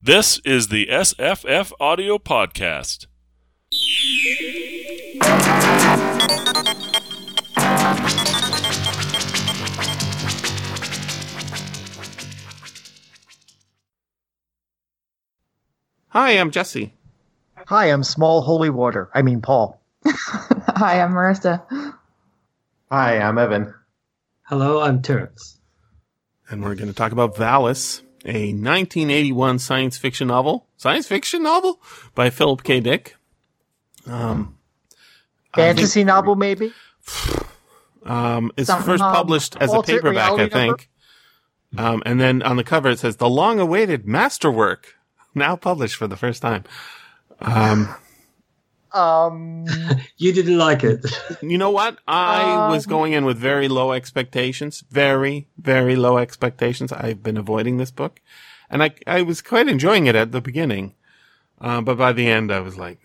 This is the SFF Audio Podcast. Hi, I'm Jesse. Hi, I'm Small Holy Water. I mean, Paul. Hi, I'm Marissa. Hi, I'm Evan. Hello, I'm Terence. And we're going to talk about Valis, a 1981 science fiction novel. Science fiction novel by Philip K. Dick. Um, I think- Fantasy novel, maybe? Um, it's Something first um, published as a paperback, I think. Um, and then on the cover it says the long-awaited masterwork, now published for the first time. Um, Um, You didn't like it. you know what? I was Um, going in with very low expectations, very, very low expectations. I've been avoiding this book, and I I was quite enjoying it at the beginning, uh, but by the end I was like,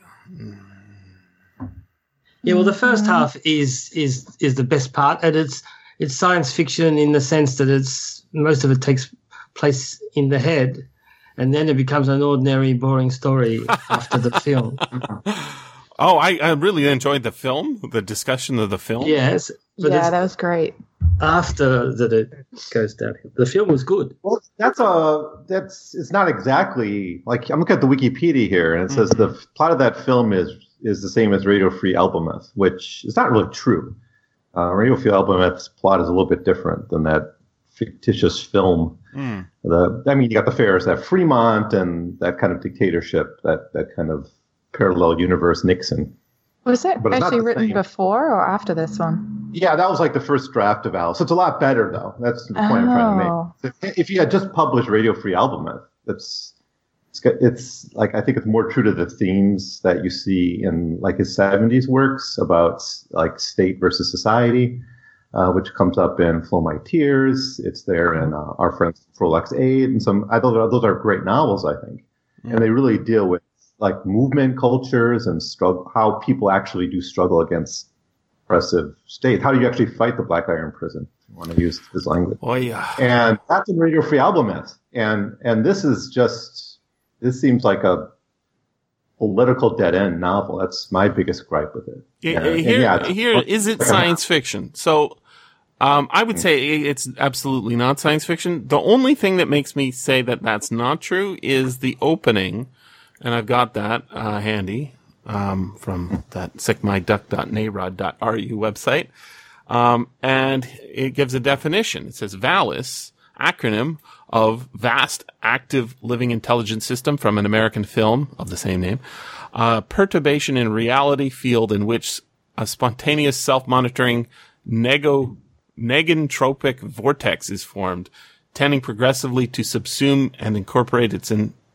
yeah, well, the first half is is is the best part, and it's it's science fiction in the sense that it's most of it takes place in the head, and then it becomes an ordinary, boring story after the film. oh, I, I really enjoyed the film, the discussion of the film. Yes, but yeah, that was great. after that it goes downhill. The film was good. Well, that's a that's it's not exactly like I'm looking at the Wikipedia here, and it says the plot of that film is is the same as Radio Free Albemuth, which is not really true. Uh, Radio Free Albemuth's plot is a little bit different than that fictitious film. Hmm. The I mean, you got the Ferris F. Fremont and that kind of dictatorship, that that kind of parallel universe Nixon. Was it But actually written same. before or after this one? Yeah, that was like the first draft of Valis. It's a lot better though. That's the point I'm trying to Oh. make. If- If you had just published Radio Free Albemuth, that's it's, it's like I think it's more true to the themes that you see in like his 70s works about like state versus society, uh, which comes up in Flow My Tears. It's there in uh, Our Friends Frolix 8 and some. I those are, those are great novels, I think, and they really deal with like movement cultures and struggle how people actually do struggle against oppressive state. How do you actually fight the Black Iron Prison? If you want to use his language. Oh yeah. And that's in Radio Free Albemuth. And and this is just this seems like a political dead end novel. That's my biggest gripe with it. Yeah, And- and here, yeah, here is it science fiction? So, um, I would say it's absolutely not science fiction. The only thing that makes me say that that's not true is the opening, and I've got that uh, handy um, from that sickmyduck.narod.ru website, um, and it gives a definition. It says Valis, acronym of Vast Active Living Intelligence System from an American film of the same name, a perturbation in reality field in which a spontaneous self-monitoring nego, negentropic vortex is formed, tending progressively to subsume and incorporate its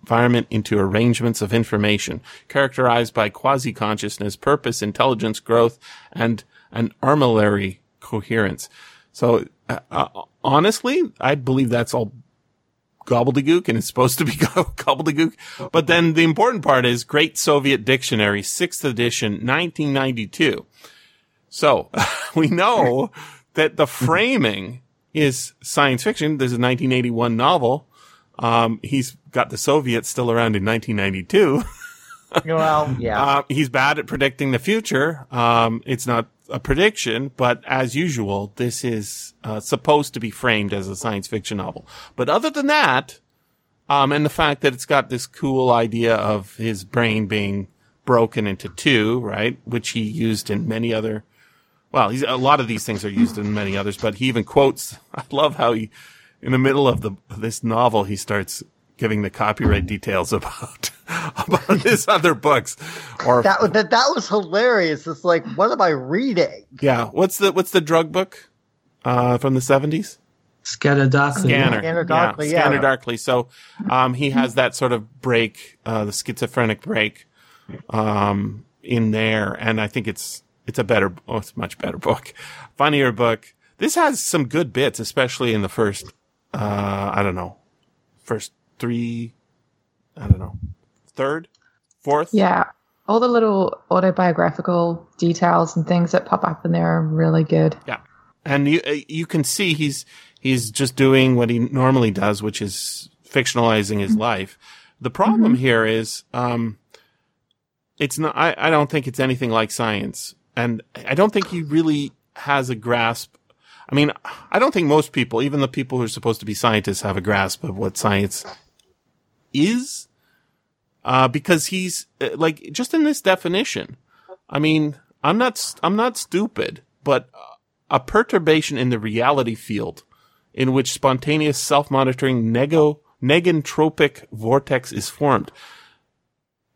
environment into arrangements of information, characterized by quasi-consciousness, purpose, intelligence, growth, and an armillary coherence. So, uh, uh, honestly, I believe that's all gobbledygook and it's supposed to be gobbledygook. But then the important part is Great Soviet Dictionary, sixth edition, 1992. So we know that the framing is science fiction. There's a 1981 novel. Um, he's got the Soviets still around in 1992. well, yeah. Uh, he's bad at predicting the future. Um, it's not a prediction, but as usual, this is uh, supposed to be framed as a science fiction novel. But other than that, um, and the fact that it's got this cool idea of his brain being broken into two, right, which he used in many other. Well, he's, a lot of these things are used in many others, but he even quotes. I love how he, in the middle of the this novel, he starts giving the copyright details about about his other books, or that, was- that that was hilarious. It's like, what am I reading? Yeah. What's the what's the drug book uh, from the seventies? Scatter darkly. Scanner. Scanner Darkly, yeah. Scanner Darkly. So um, he has that sort of break, uh, the schizophrenic break, um, in there, and I think it's it's a better, oh, it's a much better book, funnier book. This has some good bits, especially in the first, uh, I don't know, first three, I don't know, third, fourth. Yeah. All the little autobiographical details and things that pop up in there are really good. Yeah. And you uh, you can see he's he's just doing what he normally does, which is fictionalizing his life. The problem here is, um, it's not, I, I don't think it's anything like science. And I don't think he really has a grasp. I mean, I don't think most people, even the people who are supposed to be scientists, have a grasp of what science is. Uh, because he's, uh, like, just in this definition, I mean, I'm not, I'm not stupid, but a perturbation in the reality field in which spontaneous self-monitoring nego, negentropic vortex is formed.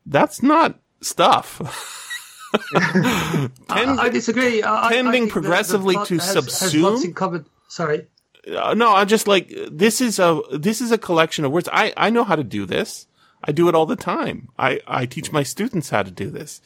That's not stuff. I, I disagree. I, I- I tending the- the progressively to has- has subsume? common. Sorry. Uh, no, I'm just like this is a this is a collection of words. I I know how to do this. I do it all the time. I I teach my students how to do this.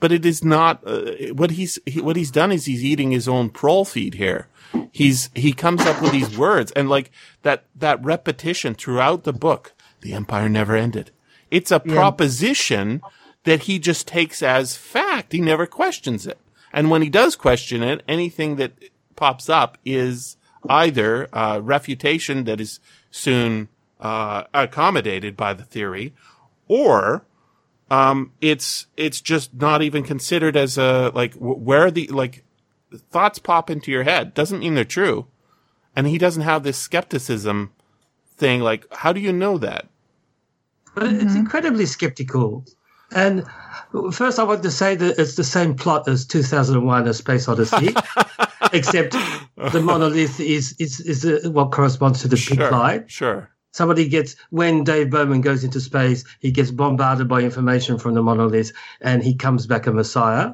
But it is not uh, what he's he, what he's done is he's eating his own prole feed here. He's he comes up with these words and like that that repetition throughout the book. The empire never ended. It's a proposition that he just takes as fact. He never questions it. And when he does question it, anything that pops up is either uh, refutation that is soon uh, accommodated by the theory, or um, it's it's just not even considered as a like where the like thoughts pop into your head doesn't mean they're true, and he doesn't have this skepticism thing. Like, how do you know that? But it's incredibly skeptical. And first, I want to say that it's the same plot as 2001: A Space Odyssey, except the monolith is is is uh, what corresponds to the pink Sure, light. sure. Somebody gets when Dave Bowman goes into space, he gets bombarded by information from the monolith, and he comes back a messiah.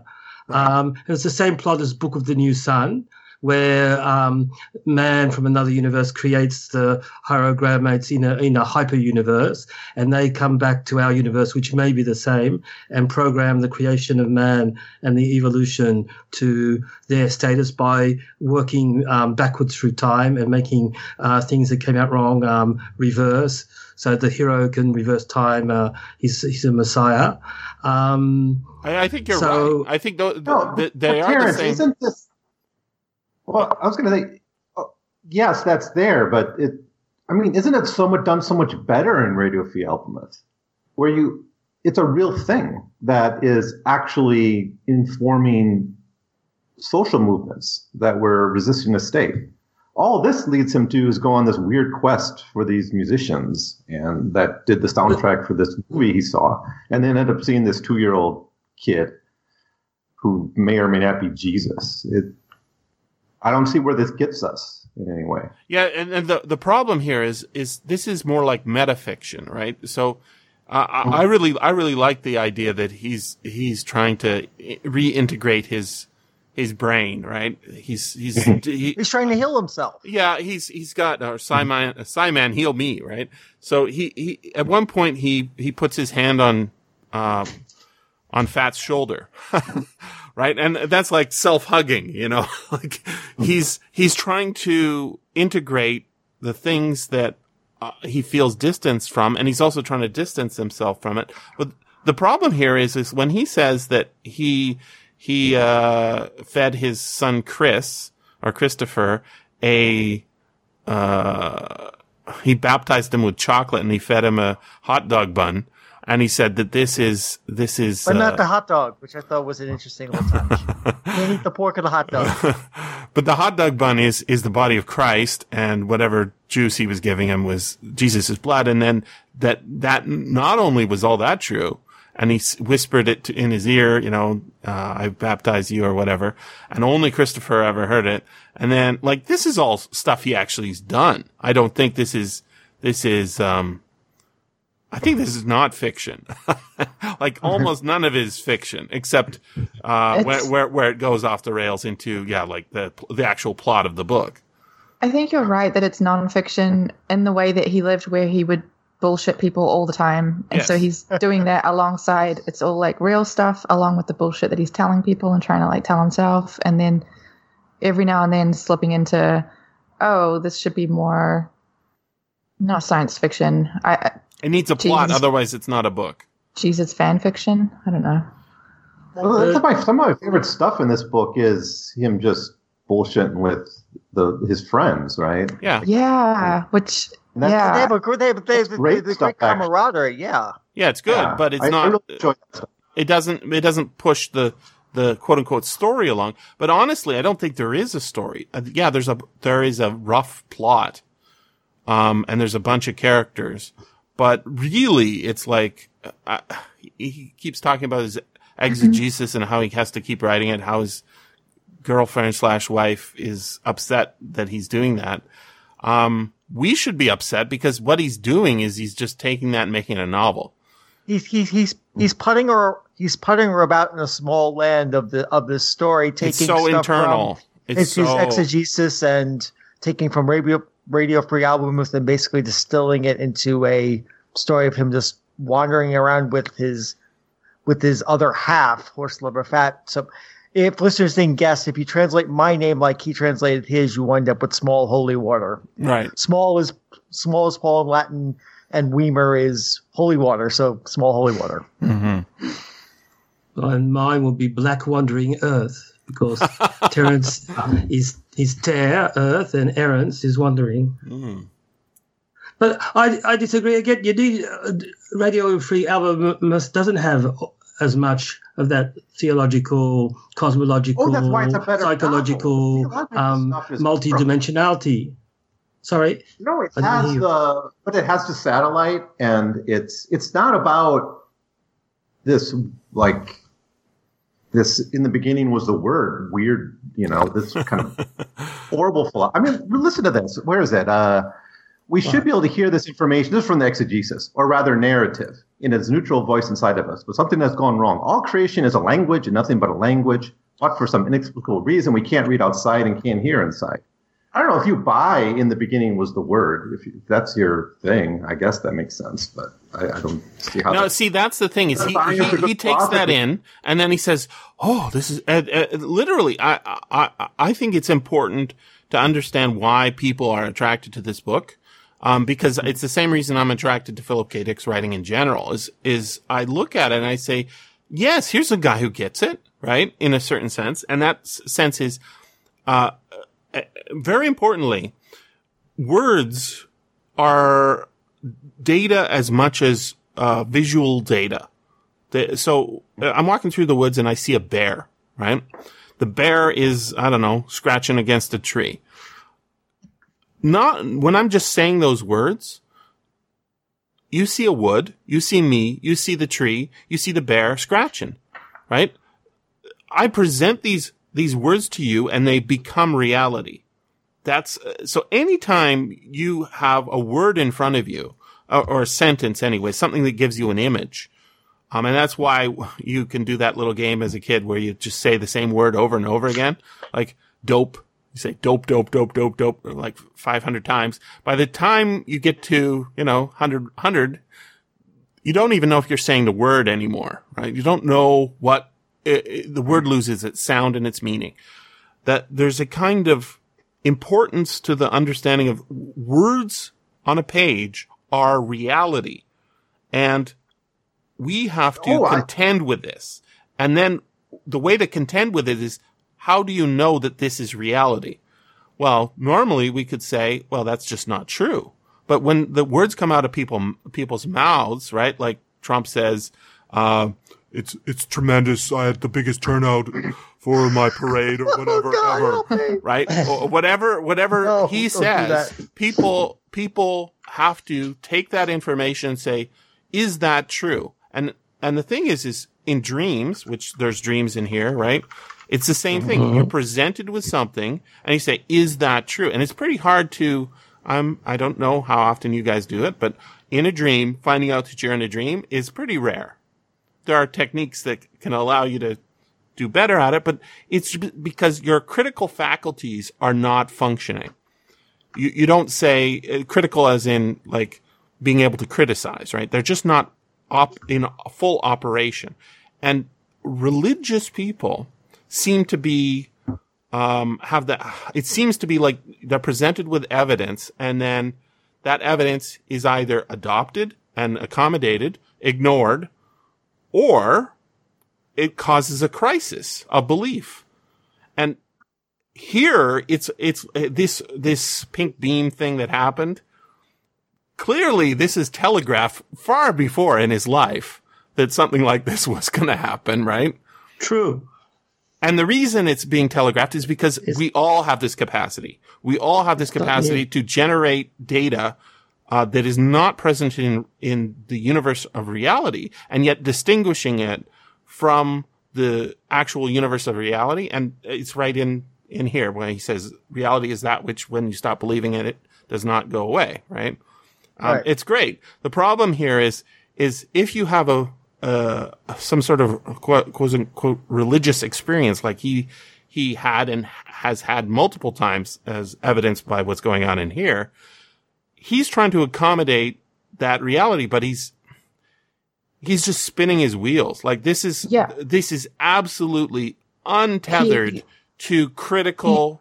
Um, it's the same plot as Book of the New Sun, where um, man from another universe creates the hierogrammates in a in a hyper universe, and they come back to our universe, which may be the same, and program the creation of man and the evolution to their status by working um, backwards through time and making uh, things that came out wrong um, reverse. So the hero can reverse time. Uh, he's he's a messiah. Um, I, I think you're So- right. I think th- th- No, th- they are Terence, the same. Isn't this? Well, I was going to say, oh, yes, that's there, but it. I mean, isn't it so much done so much better in Radio Free Albemuth, where you, it's a real thing that is actually informing social movements that were resisting the state. All this leads him to is go on this weird quest for these musicians, and that did the soundtrack for this movie he saw, and then ended up seeing this two-year-old kid who may or may not be Jesus. It, I don't see where this gets us in any way. Yeah, and, and the the problem here is is this is more like metafiction, right? So. Uh, I, I really, I really like the idea that he's he's trying to reintegrate his his brain, right? He's he's he, He's trying to heal himself. yeah, he's he's got or Simon Simon heal me, right? So he he at one point he he puts his hand on um on Fat's shoulder. right? And that's like self-hugging, you know? like he's he's trying to integrate the things that uh, he feels distanced from and he's also trying to distance himself from it. But the problem here is is when he says that he he uh fed his son Chris or Christopher a uh, he baptized him with chocolate and he fed him a hot dog bun. And he said that this is, this is, But uh, not the hot dog, which I thought was an interesting little touch. Can't eat the pork of the hot dog. but the hot dog bun is, is the body of Christ and whatever juice he was giving him was Jesus' blood. And then that, that not only was all that true, and he s- whispered it to, in his ear, you know, uh, I baptize you or whatever. And only Christopher ever heard it. And then, like, this is all stuff he actually's done. I don't think this is, this is, um, I think this is not fiction. like almost none of it is fiction, except, uh, where, where, where it goes off the rails into, yeah, like the, the actual plot of the book. I think you're right that it's nonfiction in the way that he lived, where he would bullshit people all the time. And so he's doing that alongside, it's all like real stuff, along with the bullshit that he's telling people and trying to like tell himself. And then every now and then slipping into, oh, this should be more, not science fiction. I, I It needs a plot, otherwise it's not a book. Jesus fan fiction. I don't know. Well, that's my, some of my favorite stuff in this book is him just bullshitting with the his friends, right? Yeah. Yeah, which that's- Yeah. They have a gr- they have, they have, great the stuff, great camaraderie. Yeah. Yeah, it's good, yeah, but it's I- I not. really enjoy that stuff. it doesn't. It doesn't push the the quote unquote story along. But honestly, I don't think there is a story. Uh, yeah, there's a there is a rough plot, um, and there's a bunch of characters, but really, it's like uh, he- keeps talking about his exegesis and how he has to keep writing it. How his girlfriend slash wife is upset that he's doing that. Um, we should be upset because what he's doing is he's just taking that and making it a novel. He's he's he's he's putting her he's putting her about in a small land of the of this story, taking It's so internal. From, It's, it's, his exegesis and taking from radio radio free Albemuth and basically distilling it into a story of him just wandering around with his with his other half, Horse Lover Fat. So if listeners didn't guess, if you translate my name like he translated his, you wind up with small holy water. right. Small is small is Paul in Latin, and Weimer is holy water, so small holy water. Mm-hmm. And mine will be Black Wandering Earth because Terence uh, is is Ter Earth and Errance is Wandering. But I I disagree again. You need uh, Radio Free Albemuth doesn't have as much of that theological, cosmological, Oh, that's why it's a better psychological, um, multi-dimensionality. Sorry, No, it has the, but it has the satellite, and it's it's not about this like this. In the beginning, was the word weird? You know, this kind of horrible. Philo- I mean, listen to this. Where is it? Uh, we should be able to hear this information. This is from the exegesis, or rather, narrative, in its neutral voice inside of us. But something has gone wrong. All creation is a language, and nothing but a language. But for some inexplicable reason, we can't read outside and can't hear inside. I don't know if you buy in the beginning was the word. If, you, if that's your thing, I guess that makes sense. But I, I don't see how. No, that- see, that's the thing is he, he, he takes that in and then he says, "Oh, this is uh, uh, literally." I, I I think it's important to understand why people are attracted to this book, um, because it's the same reason I'm attracted to Philip K. Dick's writing in general. Is is I look at it and I say, "Yes, here's a guy who gets it right in a certain sense," and that sense is, uh, very importantly, words are data as much as uh, visual data. The, so uh, I'm walking through the woods and I see a bear, right? The bear is, I don't know, scratching against a tree. Not when I'm just saying those words, you see a wood, you see me, you see the tree, you see the bear scratching, right? I present these, these words to you and they become reality. That's, uh, so anytime you have a word in front of you, or, or a sentence anyway, something that gives you an image, um, and that's why you can do that little game as a kid where you just say the same word over and over again, like dope. You say dope, dope, dope, dope, dope, like 500 times. By the time you get to, you know, 100, 100, you don't even know if you're saying the word anymore, right? You don't know what i i the word loses its sound and its meaning. That there's a kind of importance to the understanding of words on a page are reality. And we have to Oh, I- contend with this. And then the way to contend with it is how do you know that this is reality? Well, normally we could say, well, that's just not true. But when the words come out of people, people's mouths, right? Like Trump says, uh, it's, it's tremendous. I had the biggest turnout for my parade or whatever, ever, right? Or whatever, whatever No, he says, people, people have to take that information and say, is that true? And, and the thing is, is in dreams, which there's dreams in here, right? It's the same thing. You're presented with something and you say, is that true? And it's pretty hard to, I'm, I don't know how often you guys do it, but in a dream, finding out that you're in a dream is pretty rare. There are techniques that can allow you to do better at it, but it's because your critical faculties are not functioning. You, you don't say uh, critical as in like being able to criticize, right? They're just not op- in full operation. And religious people seem to be um, have that. It seems to be like they're presented with evidence, and then that evidence is either adopted and accommodated, ignored, or it causes a crisis of belief. And here, it's it's uh, this this pink beam thing that happened. clearly this is telegraphed far before in his life that something like this was going to happen, right? True. And the reason it's being telegraphed is because we all have this capacity. We all have this capacity to generate data uh, that is not present in in the universe of reality, and yet distinguishing it from the actual universe of reality. And it's right in in here when he says reality is that which, when you stop believing in it, does not go away. Right? Um, Right. It's great. The problem here is is if you have a uh, some sort of quote, quote unquote religious experience like he he had and has had multiple times as evidenced by what's going on in here he's trying to accommodate that reality but he's he's just spinning his wheels like this is Yeah. this is absolutely untethered He- to critical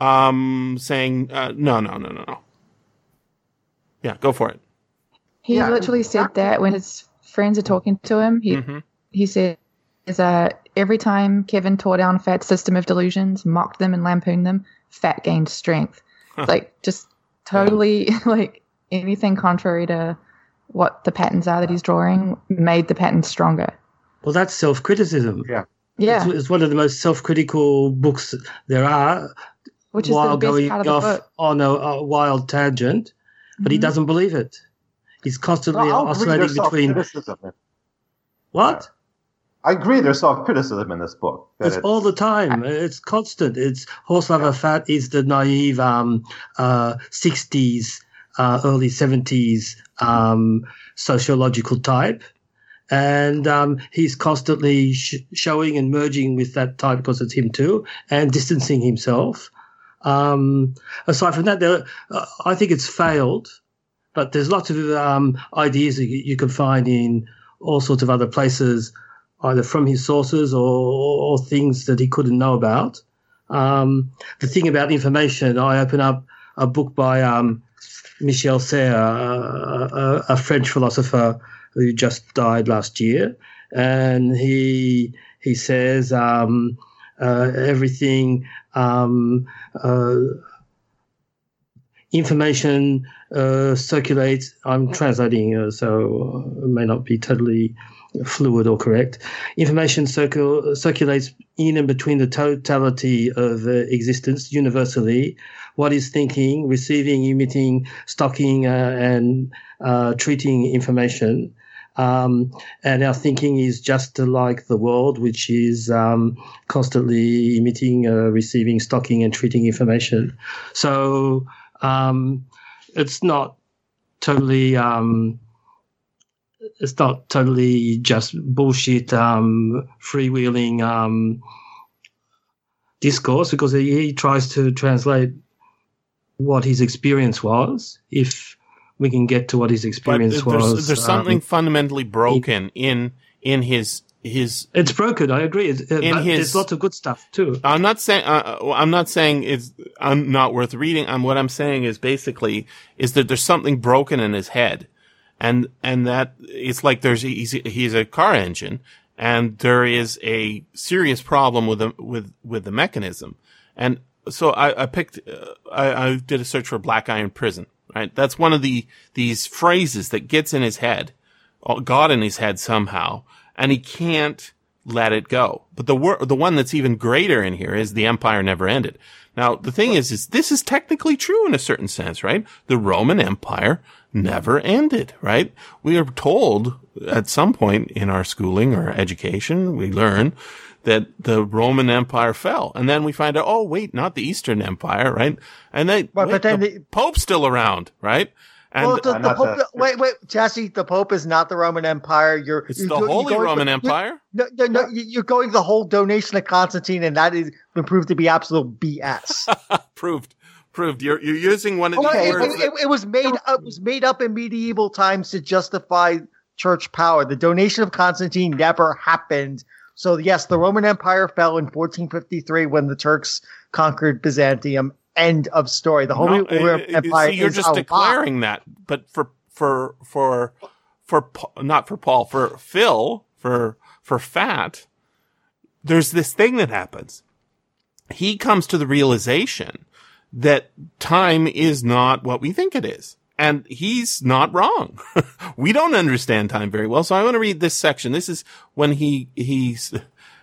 um saying uh, no no no no no yeah go for it He Yeah, literally said that when his friends are talking to him. He Mhm. he said is uh, every time Kevin tore down Fat's system of delusions, mocked them and lampooned them, Fat gained strength. Like just totally like anything contrary to what the patterns are that he's drawing made the patterns stronger. Well, that's self-criticism. Yeah. Yeah, It's, it's one of the most self-critical books there are. which is while the best going part of the off book. on a, a wild tangent, but he Mhm. doesn't believe it. He's constantly No, oscillating between self-criticism. what? I agree there's self-criticism in this book. that It's all the time. It's constant. It's Horse Lover Fat is the naive um, uh, 60s, uh, early 70s um, sociological type. And um, he's constantly sh- showing and merging with that type because it's him too, and distancing himself. Um, aside from that, there, uh, I think it's failed, but there's lots of um, ideas that you, you can find in all sorts of other places either from his sources or, or things that he couldn't know about. Um, the thing about information, I open up a book by um, Michel Serres, a, a, a French philosopher who just died last year, and he he says um, uh, everything. Um, uh, information uh, circulates. I'm translating, uh, so it may not be totally fluid or correct. Information circul- circulates in and between the totality of uh, existence universally. What is thinking, receiving, emitting, stocking, uh, and uh, treating information. Um, and our thinking is just like the world, which is um, constantly emitting, uh, receiving, stocking, and treating information. So um, it's not totally um, it's not totally just bullshit um, freewheeling um, discourse because he, he tries to translate what his experience was if we can get to what his but experience there's, was there's um, something fundamentally broken in in his his it's broken i agree. It's- uh, in but his- there's lots of good stuff too. I'm not saying uh, uh, I'm not saying it's I'm not worth reading. I'm what I'm saying is basically is that there's something broken in his head, and and that it's like there's he's he's a car engine, and there is a serious problem with the with with the mechanism, and so I, I picked uh, I, I did a search for black iron prison. Right, that's one of the these phrases that gets in his head, uh, got in his head somehow, and he can't let it go. But the wor- the one that's even greater in here is the empire never ended. Now, the thing is, is this is technically true in a certain sense, right? The Roman Empire never ended, right? We are told at some point in our schooling or education, we learn that the Roman Empire fell. And then we find out, oh, wait, not the Eastern Empire, right? And they, Right, wait, but then the the- Pope's still around, right? And well, the, the Pope, the- wait, wait, Jesse, the Pope is not the Roman Empire. You're it's you're the go- you're Holy going- Roman you're- Empire. No, no, no, you- you're going the whole donation of Constantine, and that has been proved to be absolute BS. proved, proved. You're, you're using one of these Well, it, words. it- that- it- it was made up. It was made up in medieval times to justify church power. The donation of Constantine never happened. So yes, the Roman Empire fell in 1453 when the Turks conquered Byzantium. End of story. The Holy No, Roman Empire see, you're is just a lie. declaring that, but for for for for not for Paul, for Phil, for for Fat, there's this thing that happens. He comes to the realization that time is not what we think it is. And he's not wrong. we don't understand time very well. So I want to read this section. This is when he, he's,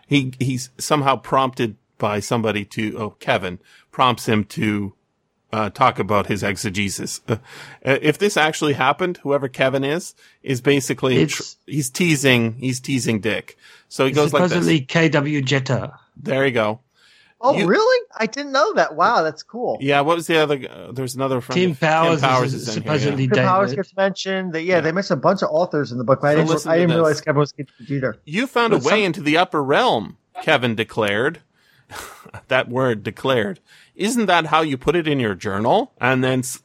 he, he's somehow prompted by somebody to, oh, Kevin prompts him to, uh, talk about his exegesis. Uh, if this actually happened, whoever Kevin is, is basically, tr- he's teasing, he's teasing Dick. So he goes like this. Supposedly KW Jeter. There you go. Oh, You- really? I didn't know that. Wow, that's cool. Yeah. What was the other? Uh, there's another friend. Tim of- Powers, Powers is, is in here, supposedly Tim Powers gets mentioned. That, yeah, they mentioned a bunch of authors in the book, but I didn't, I didn't realize Kevin was a computer. You found a way some- into the upper realm, Kevin declared. that word declared. Isn't that how you put it in your journal? And then s-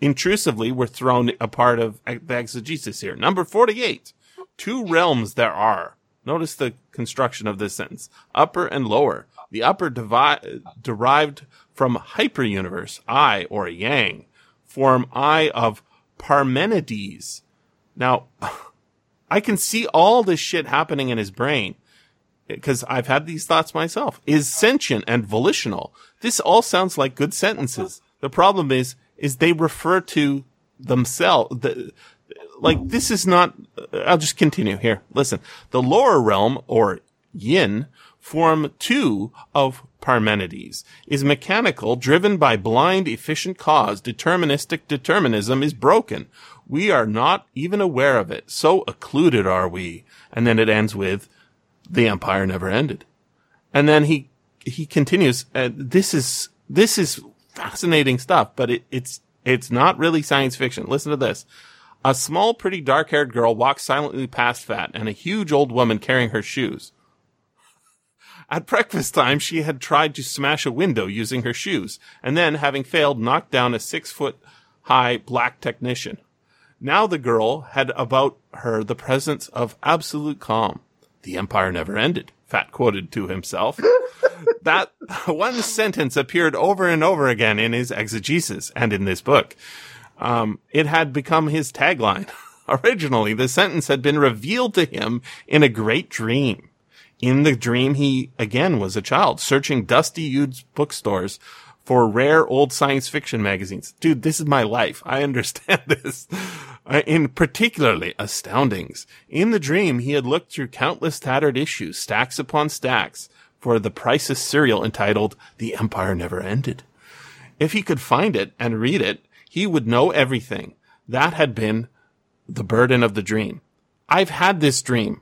intrusively were thrown a part of e- the exegesis here. Number 48. Two realms there are. Notice the construction of this sentence. Upper and lower. The upper devi- derived from hyperuniverse, I or yang, form I of Parmenides. Now, I can see all this shit happening in his brain because I've had these thoughts myself. Is sentient and volitional. This all sounds like good sentences. The problem is, is they refer to themselves. The, like this is not. I'll just continue here. Listen, the lower realm or yin form two of Parmenides is mechanical, driven by blind, efficient cause. Deterministic determinism is broken. We are not even aware of it. So occluded are we. And then it ends with, the empire never ended. And then he, he continues, uh, this is, this is fascinating stuff, but it, it's, it's not really science fiction. Listen to this. A small, pretty dark haired girl walks silently past Fat and a huge old woman carrying her shoes. At breakfast time, she had tried to smash a window using her shoes, and then, having failed, knocked down a six foot high black technician. Now the girl had about her the presence of absolute calm. The empire never ended, Fat quoted to himself. that one sentence appeared over and over again in his exegesis and in this book. Um, it had become his tagline. Originally, the sentence had been revealed to him in a great dream. In the dream, he again was a child, searching dusty used bookstores for rare old science fiction magazines. Dude, this is my life. I understand this. Uh, In particularly astoundings. In the dream, he had looked through countless tattered issues, stacks upon stacks, for the priceless serial entitled The Empire Never Ended. If he could find it and read it, he would know everything. That had been the burden of the dream. I've had this dream.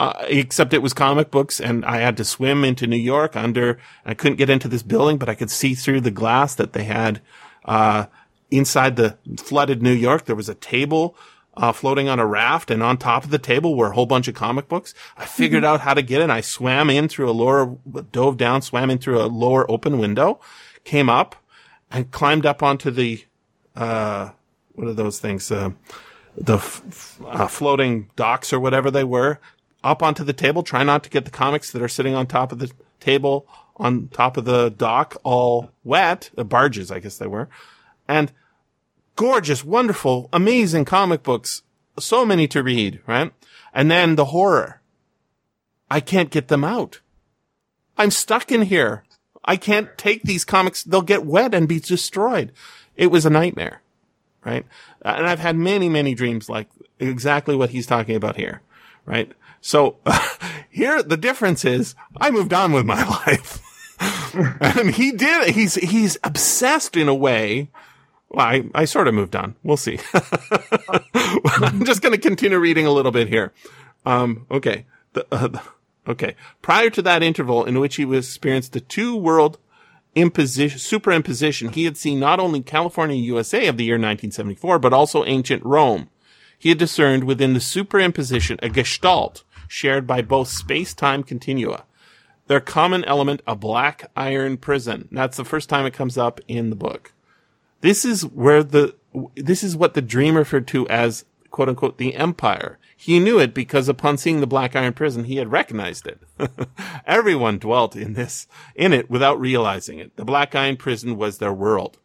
Uh, except it was comic books and I had to swim into New York under, I couldn't get into this building, but I could see through the glass that they had, uh, inside the flooded New York. There was a table, uh, floating on a raft and on top of the table were a whole bunch of comic books. I figured out how to get in. I swam in through a lower, dove down, swam in through a lower open window, came up and climbed up onto the, uh, what are those things? Uh, the f- f- uh, floating docks or whatever they were up onto the table. Try not to get the comics that are sitting on top of the table on top of the dock all wet. The barges, I guess they were. And gorgeous, wonderful, amazing comic books. So many to read, right? And then the horror. I can't get them out. I'm stuck in here. I can't take these comics. They'll get wet and be destroyed. It was a nightmare, right? And I've had many, many dreams like exactly what he's talking about here, right? So here, the difference is I moved on with my life. and he did. He's, he's obsessed in a way. Well, I, I sort of moved on. We'll see. I'm just going to continue reading a little bit here. Um, okay. The, uh, the- okay. Prior to that interval in which he was experienced the two world imposition, superimposition, he had seen not only California, USA of the year 1974, but also ancient Rome. He had discerned within the superimposition a gestalt shared by both space-time continua. Their common element, a black iron prison. That's the first time it comes up in the book. This is where the, this is what the dream referred to as quote unquote the empire. He knew it because upon seeing the black iron prison, he had recognized it. Everyone dwelt in this, in it without realizing it. The black iron prison was their world.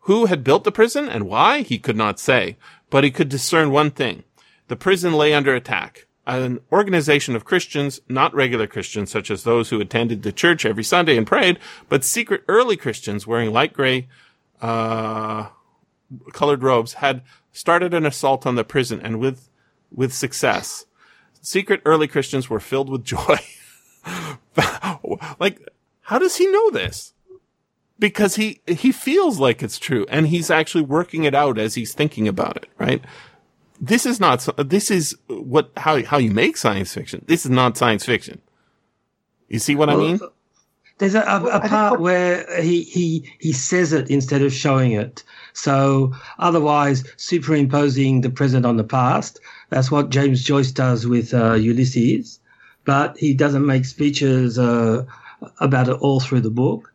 Who had built the prison and why? He could not say, but he could discern one thing. The prison lay under attack. An organization of Christians, not regular Christians such as those who attended the church every Sunday and prayed, but secret early Christians wearing light gray, uh, colored robes had started an assault on the prison and with, with success. Secret early Christians were filled with joy. like, how does he know this? Because he, he feels like it's true and he's actually working it out as he's thinking about it, right? This is not, this is what, how, how you make science fiction. This is not science fiction. You see what I mean? There's a, a, a part where he, he he says it instead of showing it. So otherwise, superimposing the present on the past. That's what James Joyce does with uh, Ulysses, but he doesn't make speeches uh, about it all through the book.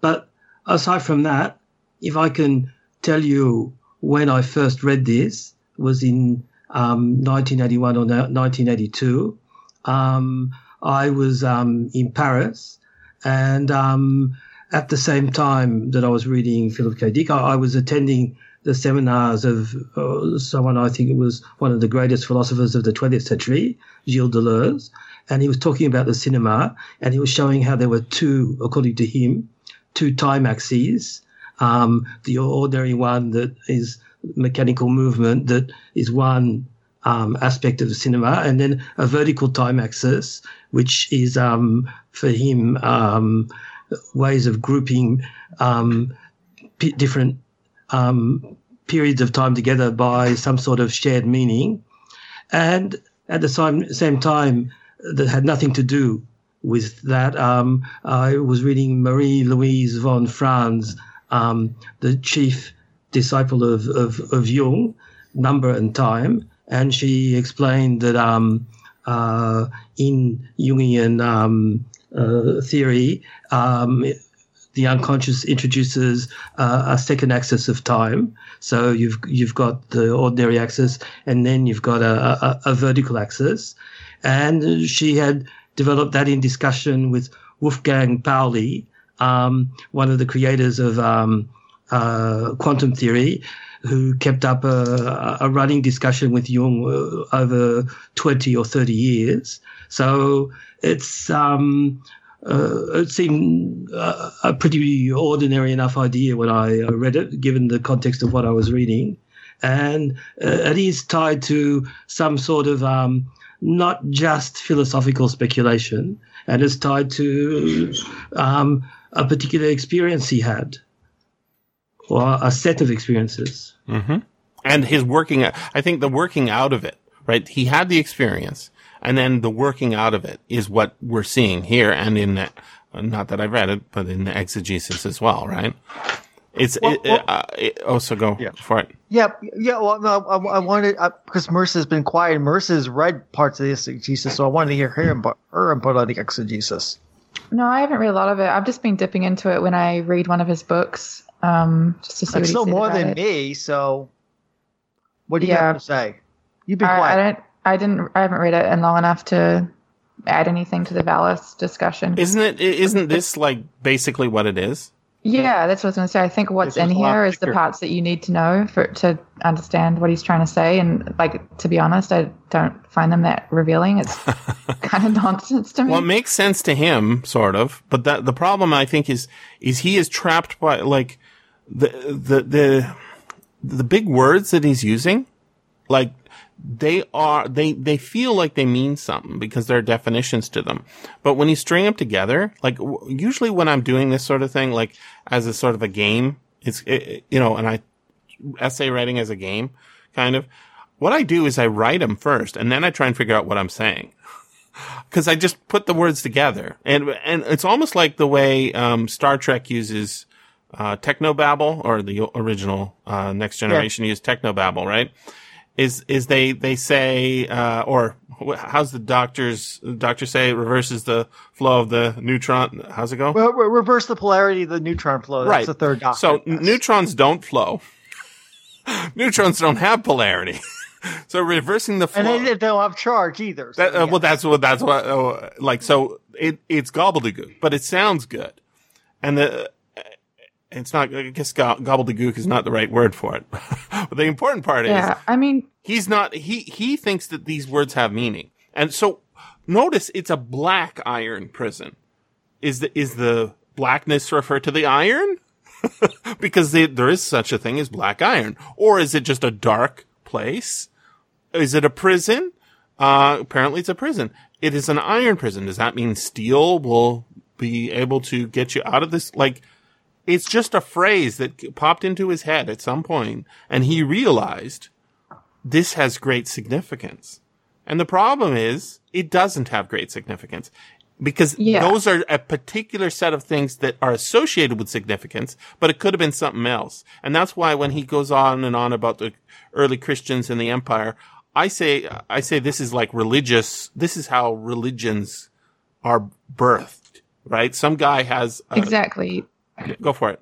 But aside from that, if I can tell you when I first read this was in um, 1981 or 1982. Um, I was um, in Paris and um, at the same time that I was reading Philip K. Dick, I, I was attending the seminars of uh, someone I think it was one of the greatest philosophers of the 20th century, Gilles Deleuze. And he was talking about the cinema and he was showing how there were two, according to him, two time axes. Um, the ordinary one that is mechanical movement that is one um, aspect of the cinema, and then a vertical time axis, which is um, for him um, ways of grouping um, p- different um, periods of time together by some sort of shared meaning, and at the same same time that had nothing to do with that. Um, I was reading Marie Louise von Franz, the chief disciple of, of, of Jung, Number and Time, and she explained that um, uh, in Jungian um, uh, theory, um, the unconscious introduces uh, a second axis of time. So you've you've got the ordinary axis, and then you've got a, a, a vertical axis. And she had developed that in discussion with Wolfgang Pauli, um, one of the creators of um, uh, quantum theory, who kept up a, a running discussion with Jung uh, over 20 or 30 years. So it's um, uh, it seemed a, a pretty ordinary enough idea when I uh, read it, given the context of what I was reading. And uh, it is tied to some sort of um, not just philosophical speculation, and it's tied to um, a particular experience he had or a set of experiences. Mm-hmm. And his working, I think the working out of it, right? He had the experience and then the working out of it is what we're seeing here and in the, not that I've read it, but in the exegesis as well, right? It's, well, it, well, uh, it, oh, go yeah. for it. Yeah. Yeah. Well, no, I, I wanted, uh, because Marissa's been quiet and Marissa's read parts of the exegesis. So I wanted to hear her input, her input on the exegesis. No, I haven't read a lot of it. I've just been dipping into it when I read one of his books um, just to see That's still more than it. me. So, what do you yeah. have to say? You've been I, quiet. I don't. I didn't. I haven't read it in long enough to add anything to the Valis discussion. Isn't it? Isn't this like basically what it is? Yeah, that's what I was going to say. I think what's in here is the parts that you need to know for to understand what he's trying to say. And like to be honest, I don't find them that revealing. It's kind of nonsense to me. Well, it makes sense to him, sort of. But that the problem I think is is he is trapped by like the the the the big words that he's using, like they are they they feel like they mean something because there are definitions to them. But when you string them together, like usually when I'm doing this sort of thing, like as a sort of a game, it's it, you know, and I essay writing as a game, kind of. What I do is I write them first, and then I try and figure out what I'm saying. Because I just put the words together, and and it's almost like the way um, Star Trek uses uh, technobabble, or the original uh, Next Generation yeah. used technobabble, right? Is is they they say uh, or how's the doctors doctor say it reverses the flow of the neutron? How's it go? Well, reverse the polarity of the neutron flow. That's right. the third doctor. So neutrons don't flow. neutrons don't have polarity. so reversing the flow, and they, don't have charge either. So that, uh, well, that's what that's what uh, like. So it it's gobbledygook, but it sounds good, and the it's not, I guess gobbledygook is not the right word for it. but the important part yeah, is, I mean, he's not, he, he thinks that these words have meaning. And so notice it's a black iron prison. Is the, is the blackness refer to the iron? because they, there is such a thing as black iron. Or is it just a dark place? Is it a prison? Uh, apparently it's a prison. It is an iron prison. Does that mean steel will be able to get you out of this? Like, it's just a phrase that popped into his head at some point and he realized this has great significance. And the problem is it doesn't have great significance because Yeah. those are a particular set of things that are associated with significance, but it could have been something else. And that's why when he goes on and on about the early Christians in the empire, I say, I say this is like religious, this is how religions are birthed, right? Some guy has, a, Exactly. Go for it.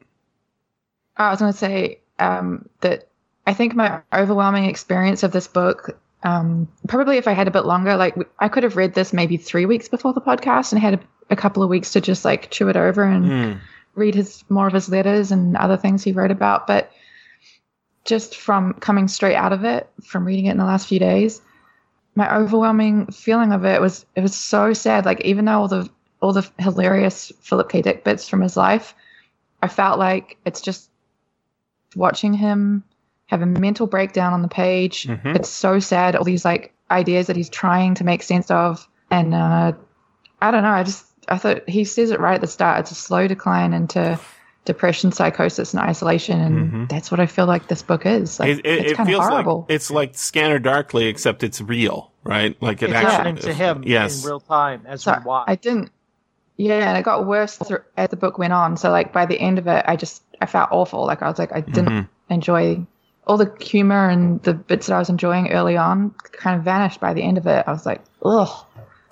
I was going to say um, that I think my overwhelming experience of this book, um, probably if I had a bit longer, like I could have read this maybe three weeks before the podcast and had a, a couple of weeks to just like chew it over and Mm. read his more of his letters and other things he wrote about. But just from coming straight out of it, from reading it in the last few days, my overwhelming feeling of it was it was so sad. Like even though all the all the hilarious Philip K. Dick bits from his life, I felt like it's just watching him have a mental breakdown on the page. Mhm. It's so sad. All these like ideas that he's trying to make sense of, and uh, I don't know. I just I thought he says it right at the start. It's a slow decline into depression, psychosis, and isolation, and Mhm. that's what I feel like this book is. Like, It, it, it's it kind of feels horrible. like it's like Scanner Darkly, except it's real, right? Like it It's actually happening to him Yes. in real time as so we watch. I didn't. Yeah, and it got worse thr- as the book went on. So like by the end of it, I just I felt awful. Like I was like I didn't Mhm. enjoy all the humor and the bits that I was enjoying early on kind of vanished by the end of it. I was like, ugh,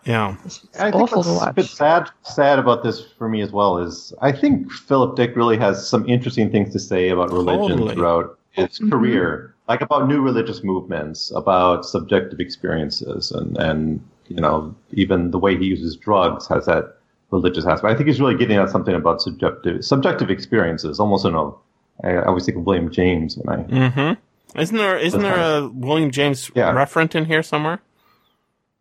Yeah. it's I think awful what's to a bit sad, sad about this for me as well is I think Philip Dick really has some interesting things to say about religion Totally. throughout his Mhm. career, like about new religious movements, about subjective experiences, and and you know even the way he uses drugs has that religious aspect. I think he's really getting at something about subjective subjective experiences, almost in a. I I always think of William James when I Mm-hmm. Isn't there isn't there a William James Yeah. referent in here somewhere?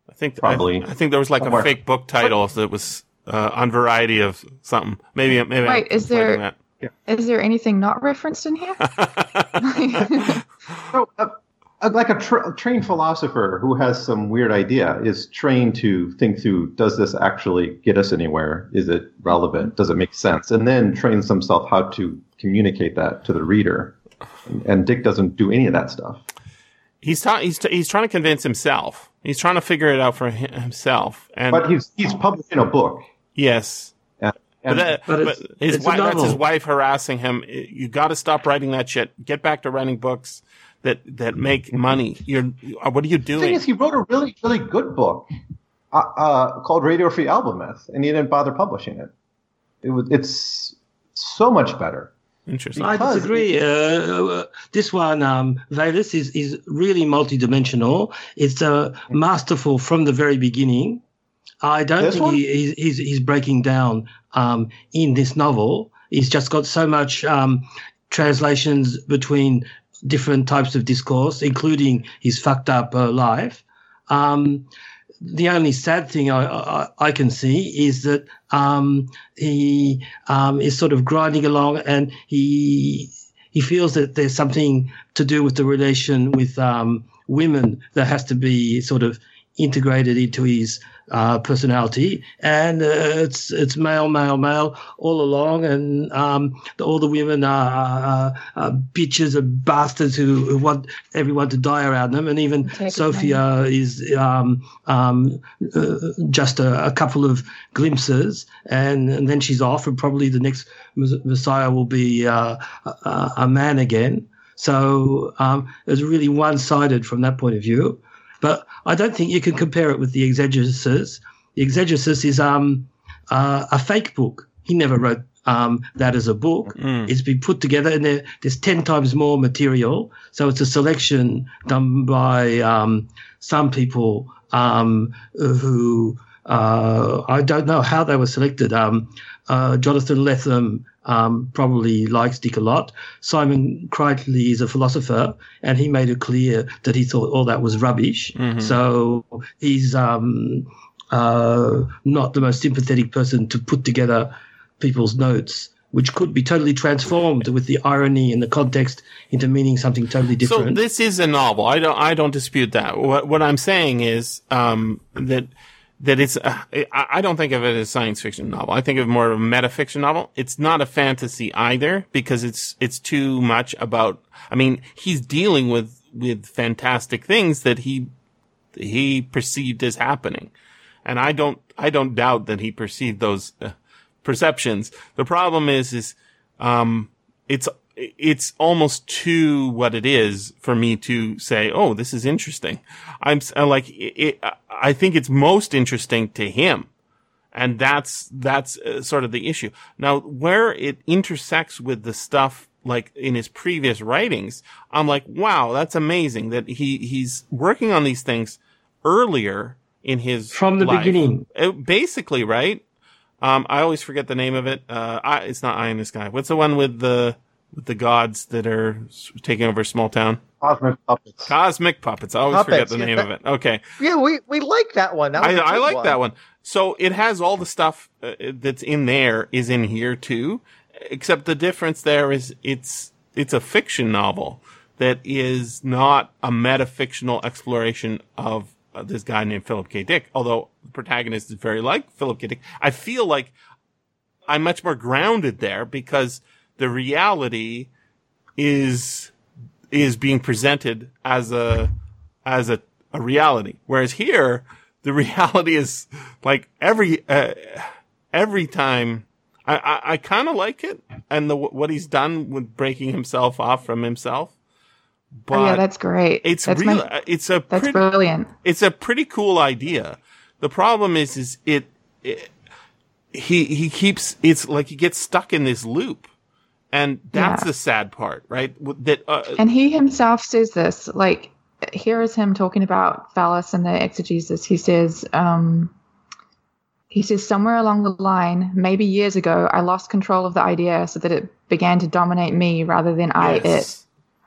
I think Probably. I, I think there was like Somewhere. a fake book title that was uh, on Variety of something. Maybe maybe. Wait, I'm is there- conflating Is there anything not referenced in here? So, uh, uh, Uh, like a, tra- a trained philosopher who has some weird idea is trained to think through: Does this actually get us anywhere? Is it relevant? Does it make sense? And then trains himself how to communicate that to the reader. And Dick doesn't do any of that stuff. he's ta- he's t- he's trying to convince himself. He's trying to figure it out for hi- himself. And But he's he's publishing a book. yes, but, that, But but, his wife, that's his wife harassing him. You got to stop writing that shit. Get back to writing books that that make money. You're uh, what are you doing? the thing is, he wrote a really really good book uh, uh, called Radio Free Albemuth, and he didn't bother publishing it. It was it's so much better. Interesting. I disagree. Uh, uh, this one, um, Valis, is, is really multidimensional. It's uh, masterful from the very beginning. I don't This think he, he's, he's, he's breaking down um, in this novel. He's just got so much um, translations between different types of discourse, including his fucked up uh, life. Um, the only sad thing I, I, I can see is that um, he um, is sort of grinding along, and he he feels that there's something to do with the relation with um, women that has to be sort of integrated into his uh, personality, and uh, it's it's male, male, male all along, and um, the, all the women are, are, are bitches and bastards who, who want everyone to die around them, and even Sophia is um, um, uh, just a, a couple of glimpses, and, and then she's off, and probably the next Messiah will be uh, a, a man again. So um, it's really one-sided from that point of view. But I don't think you can compare it with the Exegesis. The Exegesis is um, uh, a fake book. He never wrote um, that as a book. Mm. It's been put together, and there, there's ten times more material. So it's a selection done by um, some people um, who uh, I don't know how they were selected. Um, uh, Jonathan Lethem um, probably likes Dick a lot. Simon Critchley is a philosopher, and he made it clear that he thought all that was rubbish. Mhm. So he's um, uh, not the most sympathetic person to put together people's notes which could be totally transformed with the irony and the context into meaning something totally different. So this is a novel. I don't. I don't dispute that. What what I'm saying is um, that that it's. Uh, I don't think of it as science fiction novel. I think of more of a metafiction novel. It's not a fantasy either because it's it's too much about. I mean, he's dealing with with fantastic things that he he perceived as happening, and I don't. I don't doubt that he perceived those uh, perceptions. The problem is is um, it's it's almost too what it is for me to say, "Oh, this is interesting." I'm uh, like, it, it, I think it's most interesting to him, and that's that's uh, sort of the issue. Now, where it intersects with the stuff like in his previous writings, I'm like, "Wow, that's amazing that he he's working on these things earlier in his From the life. beginning. Uh, basically, right?" Um, I always forget the name of it. Uh, I, it's not I am this guy. What's the one with the with the gods that are taking over a small town? Cosmic puppets. Cosmic puppets. I always forget the yeah, name that- of it. Okay, Yeah, we, we like that one. That I, I like that one. So it has all the stuff uh, that's in there is in here too, except the difference there is it's it's a fiction novel that is not a metafictional exploration of uh, this guy named Philip K. Dick. Although the protagonist is very like Philip K. Dick, I feel like I'm much more grounded there because the reality is is being presented as a as a, a reality. Whereas here, the reality is like every uh, every time. I I, I kind of like it and the what he's done with breaking himself off from himself. But oh yeah, that's great. it's that's real. my- it's a that's pretty, brilliant. it's a pretty cool idea. The problem is, is it, it he he keeps it's like he gets stuck in this loop, and that's Yeah. the sad part, right? That uh, And he himself says this. Like, here is him talking about Valis and the exegesis. He says, um, he says, somewhere along the line, maybe years ago, I lost control of the idea so that it began to dominate me rather than I it.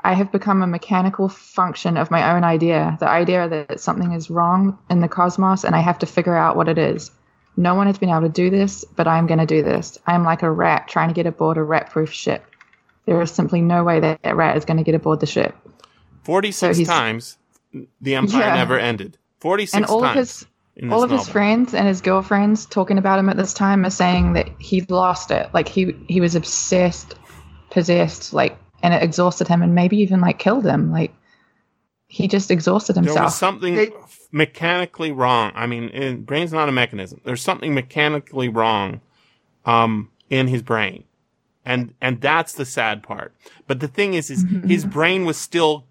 I have become a mechanical function of my own idea, the idea that something is wrong in the cosmos and I have to figure out what it is. No one has been able to do this, but I'm going to do this. I'm like a rat trying to get aboard a rat proof ship. There is simply no way that that rat is going to get aboard the ship. 46 so times the empire Yeah. never ended. Forty six And all times of his all this of his friends and his girlfriends talking about him at this time are saying that he lost it. Like he he was obsessed, possessed, like and it exhausted him and maybe even like killed him. Like he just exhausted There himself. was something It- mechanically wrong. I mean, it, brain's not a mechanism. There's something mechanically wrong, um, in his brain. And, and that's the sad part. But the thing is, is Mm-hmm. his brain was still,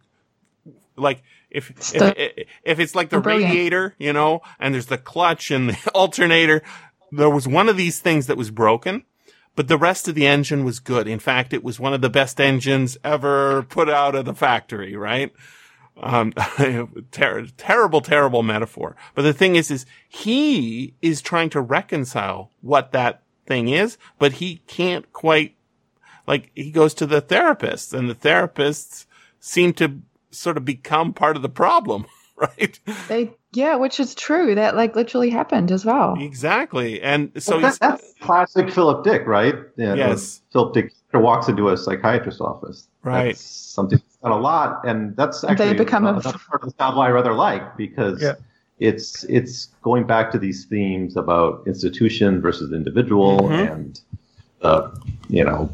like, if, Still- if, if it's like the Brilliant. radiator, you know, and there's the clutch and the alternator, there was one of these things that was broken, but the rest of the engine was good. In fact, it was one of the best engines ever put out of the factory, right? Um, ter- terrible, terrible metaphor. But the thing is, is he is trying to reconcile what that thing is, but he can't quite, like, he goes to the therapist and the therapists seem to sort of become part of the problem, right? They yeah, which is true. That like literally happened as well. exactly. And so that- he's, that's classic Philip Dick, right? Yeah, Yes. Philip Dick walks into a psychiatrist's office. Right. That's something he's done a lot, and that's actually become a- that's part of the novel I rather like because Yeah. it's it's going back to these themes about institution versus individual Mhm. and uh, you know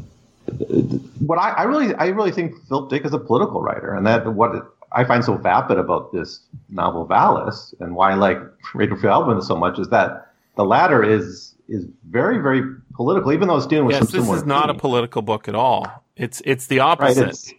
what I, I really I really think Philip Dick is a political writer, and that what I find so vapid about this novel Valis and why I like Radio Free Albemuth so much is that the latter is is very very political, even though it's dealing with yes, some this similar is not a political book at all. It's, it's the right. opposite. It's,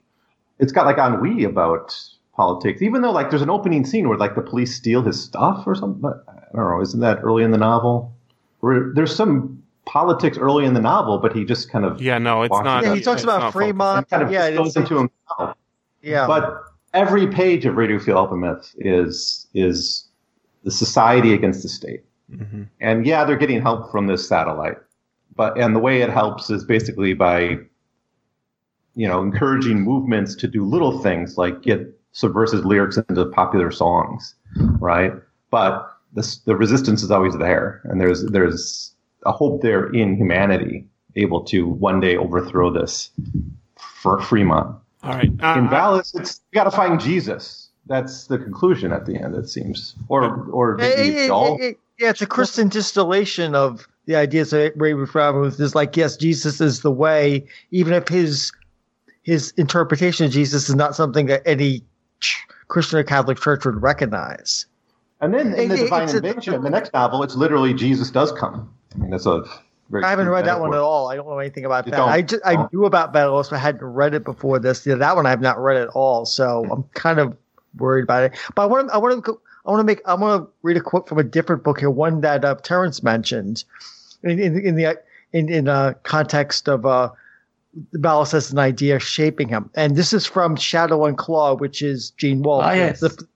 it's got like ennui about politics, even though like there's an opening scene where like the police steal his stuff or something. I don't know. Isn't that early in the novel? Where there's some politics early in the novel, but he just kind of yeah, no, it's not. Yeah, he talks about not Fremont. kind of yeah, goes it's, into himself. yeah. But every page of Radio Free Albemuth is is the society against the state. hmm And yeah, they're getting help from this satellite, but and the way it helps is basically by you know encouraging movements to do little things like get subversive lyrics into popular songs, right? But the the resistance is always there, and there's there's a hope there in humanity able to one day overthrow this Ferris Fremont. All right. Uh, In Valis, it's you got to find Jesus. That's the conclusion at the end. It seems, or or It- maybe it- all. it- it- yeah, it's a Christian distillation of the ideas of Raven Fravos. Is like, yes, Jesus is the way, even if his his interpretation of Jesus is not something that any Christian or Catholic church would recognize. And then in the It- Divine it's a- Invasion, the next novel, it's literally Jesus does come. I mean, that's a very. I haven't read that one at all. I don't know anything about You that. I just, I knew about Valis, but I hadn't read it before this. Yeah, that one I have not read at all, so I'm kind of worried about it. But I want to, I want to, I want to make, I want to read a quote from a different book here, one that uh, Terence mentioned, in in, in the in in uh, context of uh, Valis as an idea shaping him, and this is from Shadow and Claw, which is Gene Wolfe. Ah, yes. The.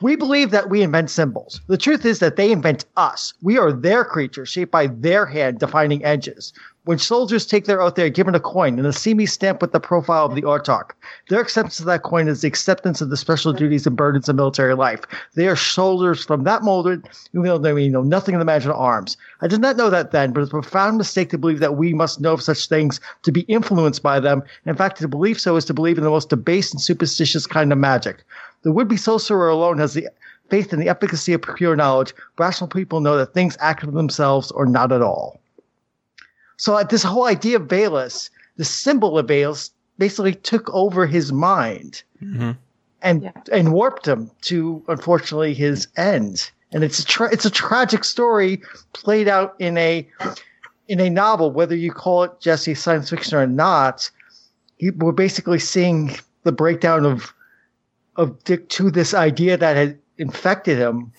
We believe that we invent symbols. The truth is that they invent us. We are their creatures, shaped by their hand defining edges. When soldiers take their oath, they are given a coin and a semi stamp with the profile of the autarch. Their acceptance of that coin is the acceptance of the special duties and burdens of military life. They are soldiers from that molded, even though they know nothing of the magic of arms. I did not know that then, but it's a profound mistake to believe that we must know of such things to be influenced by them. In fact, to believe so is to believe in the most debased and superstitious kind of magic. The would-be sorcerer alone has the faith in the efficacy of pure knowledge. Rational people know that things act of themselves or not at all. So uh, this whole idea of Valis, the symbol of Valis, basically took over his mind Mhm. and Yeah. and warped him to unfortunately his end. And it's a tra- it's a tragic story played out in a in a novel, whether you call it Jesse science fiction or not. He, we're basically seeing the breakdown of of Dick to this idea that had infected him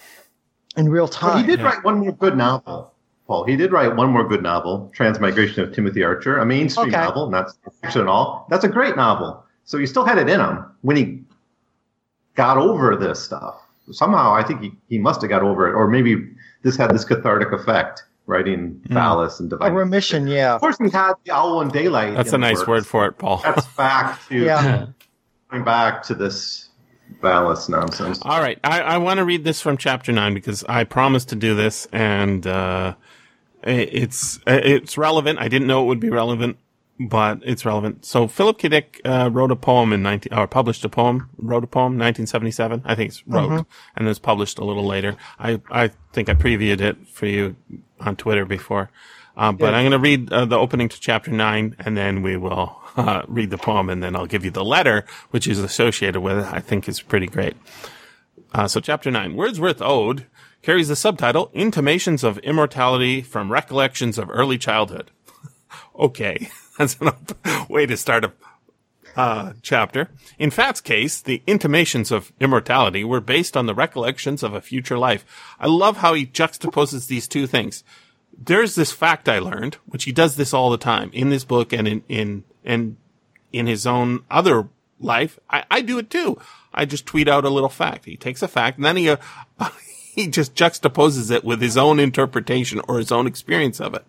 in real But time. he did write one more good novel, Paul. He did write one more good novel, Transmigration of Timothy Archer, a mainstream Okay. novel, not fiction at all. That's a great novel. So he still had it in him when he got over this stuff. Somehow, I think he, he must have got over it, or maybe this had this cathartic effect, writing. Valis and a remission, yeah. Of course, he had the Owl in Daylight. That's in a nice works. word for it, Paul. That's back to Yeah. going back to this Valis nonsense. All right, I, I want to read this from chapter nine because I promised to do this, and uh, it- it's it's relevant. I didn't know it would be relevant, but it's relevant. So Philip K. Dick uh, wrote a poem in nineteen or published a poem, wrote a poem, nineteen seventy seven. I think it's wrote, and it was published a little later. I I think I previewed it for you on Twitter before. Uh, but I'm going to read uh, the opening to chapter nine, and then we will uh, read the poem, and then I'll give you the letter, which is associated with it. I think is pretty great. Uh, so chapter nine, Wordsworth Ode carries the subtitle Intimations of Immortality from Recollections of Early Childhood. okay. That's a way to start a, uh, chapter. In Fat's case, the intimations of immortality were based on the recollections of a future life. I love how he juxtaposes these two things. There's this fact I learned, which he does this all the time in this book and in, in, and in his own other life. I, I do it too. I just tweet out a little fact. He takes a fact and then he, uh, he just juxtaposes it with his own interpretation or his own experience of it.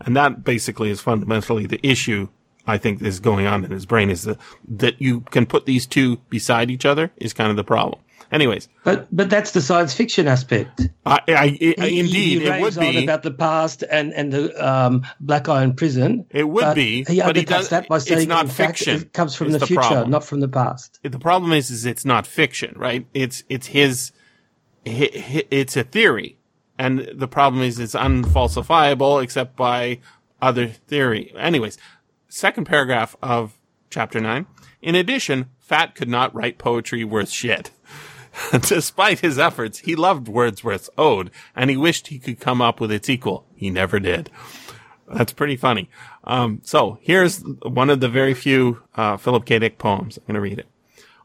And that basically is fundamentally the issue I think is going on in his brain is that, that you can put these two beside each other is kind of the problem. Anyways, But but that's the science fiction aspect. I, I, I He- indeed he it would be. about the past and and the um, Black Iron Prison. It would but be, He but he does- that by it's saying not in fact, fiction, it comes from the, the future, problem. not from the past. the problem is, is it's not fiction, right? It's, it's his, hi- hi- it's a theory. And the problem is it's unfalsifiable except by other theory. Anyways, second paragraph of chapter nine. In addition, Fat could not write poetry worth shit. Despite his efforts, he loved Wordsworth's ode and he wished he could come up with its equal. He never did. That's pretty funny. Um, so here's one of the very few uh, Philip K. Dick poems. I'm going to read it.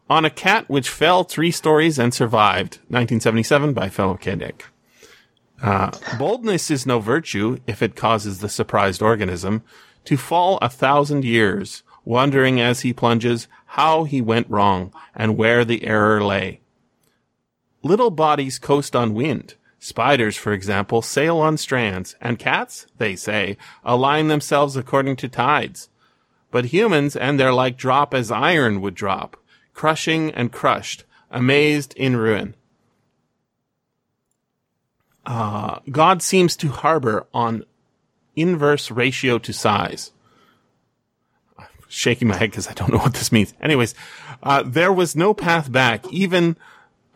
On a cat which fell three stories and survived, 1977 by Philip K. Dick. Uh, boldness is no virtue if it causes the surprised organism to fall a thousand years, wondering as he plunges how he went wrong and where the error lay. Little bodies coast on wind. Spiders, for example, sail on strands, and cats, they say, align themselves according to tides. But humans and their like drop as iron would drop, crushing and crushed, amazed in ruin. Uh, God seems to harbor on inverse ratio to size. I'm shaking my head because I don't know what this means. Anyways, uh, there was no path back, even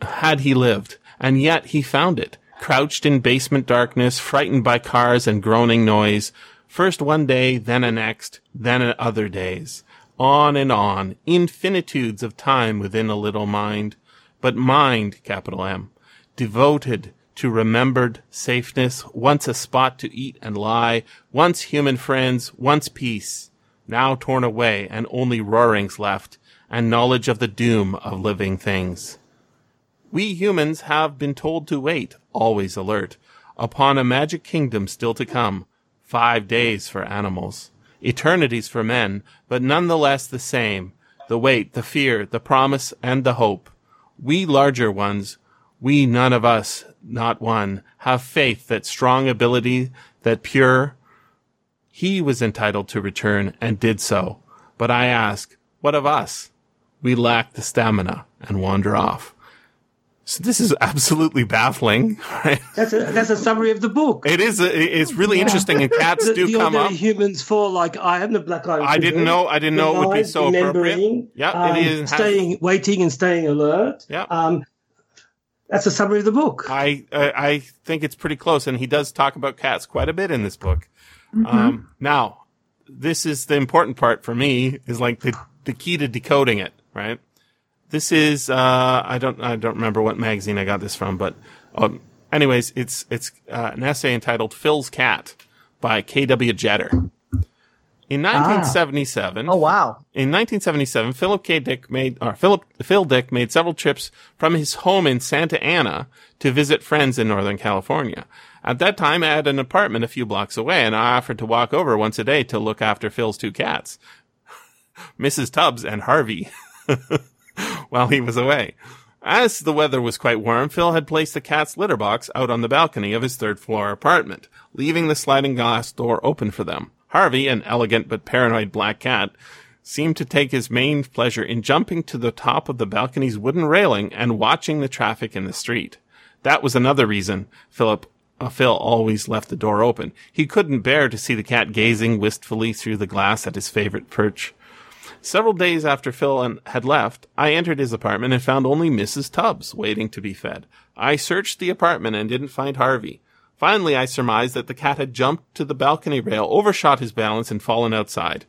had he lived, and yet he found it, crouched in basement darkness, frightened by cars and groaning noise, first one day, then a next, then other days. On and on, infinitudes of time within a little mind, but mind, capital M, devoted to remembered safeness, once a spot to eat and lie, once human friends, once peace, now torn away and only roarings left, and knowledge of the doom of living things. We humans have been told to wait, always alert, upon a magic kingdom still to come. Five days for animals, eternities for men, but none the less the same. The wait, the fear, the promise, and the hope. We larger ones, we none of us, not one, have faith that strong ability, that pure. He was entitled to return and did so. But I ask, what of us? We lack the stamina and wander off. So this is absolutely baffling, right? That's a that's a summary of the book. It is. A, it's really interesting, and cats the, do the come ordinary up. humans fall like I am the black eye. I didn't know. I didn't know it would be so appropriate. Yeah, um, it is. staying, waiting, and staying alert. Yeah. Um, that's a summary of the book. I, I I think it's pretty close, and he does talk about cats quite a bit in this book. Um, now, this is the important part for me is like the the key to decoding it, right? This is uh, I don't I don't remember what magazine I got this from, but um, anyways, it's it's uh, an essay entitled "Phil's Cat" by K.W. Jeter. In 1977, Oh wow. in 1977, Philip K. Dick made, or Philip, Phil Dick made several trips from his home in Santa Ana to visit friends in Northern California. At that time, I had an apartment a few blocks away and I offered to walk over once a day to look after Phil's two cats, Mrs. Tubbs and Harvey, while he was away. As the weather was quite warm, Phil had placed the cat's litter box out on the balcony of his third floor apartment, leaving the sliding glass door open for them. Harvey, an elegant but paranoid black cat, seemed to take his main pleasure in jumping to the top of the balcony's wooden railing and watching the traffic in the street. That was another reason Philip uh, Phil always left the door open. He couldn't bear to see the cat gazing wistfully through the glass at his favorite perch. Several days after Phil had left, I entered his apartment and found only Mrs. Tubbs waiting to be fed. I searched the apartment and didn't find Harvey. Finally, I surmised that the cat had jumped to the balcony rail, overshot his balance, and fallen outside.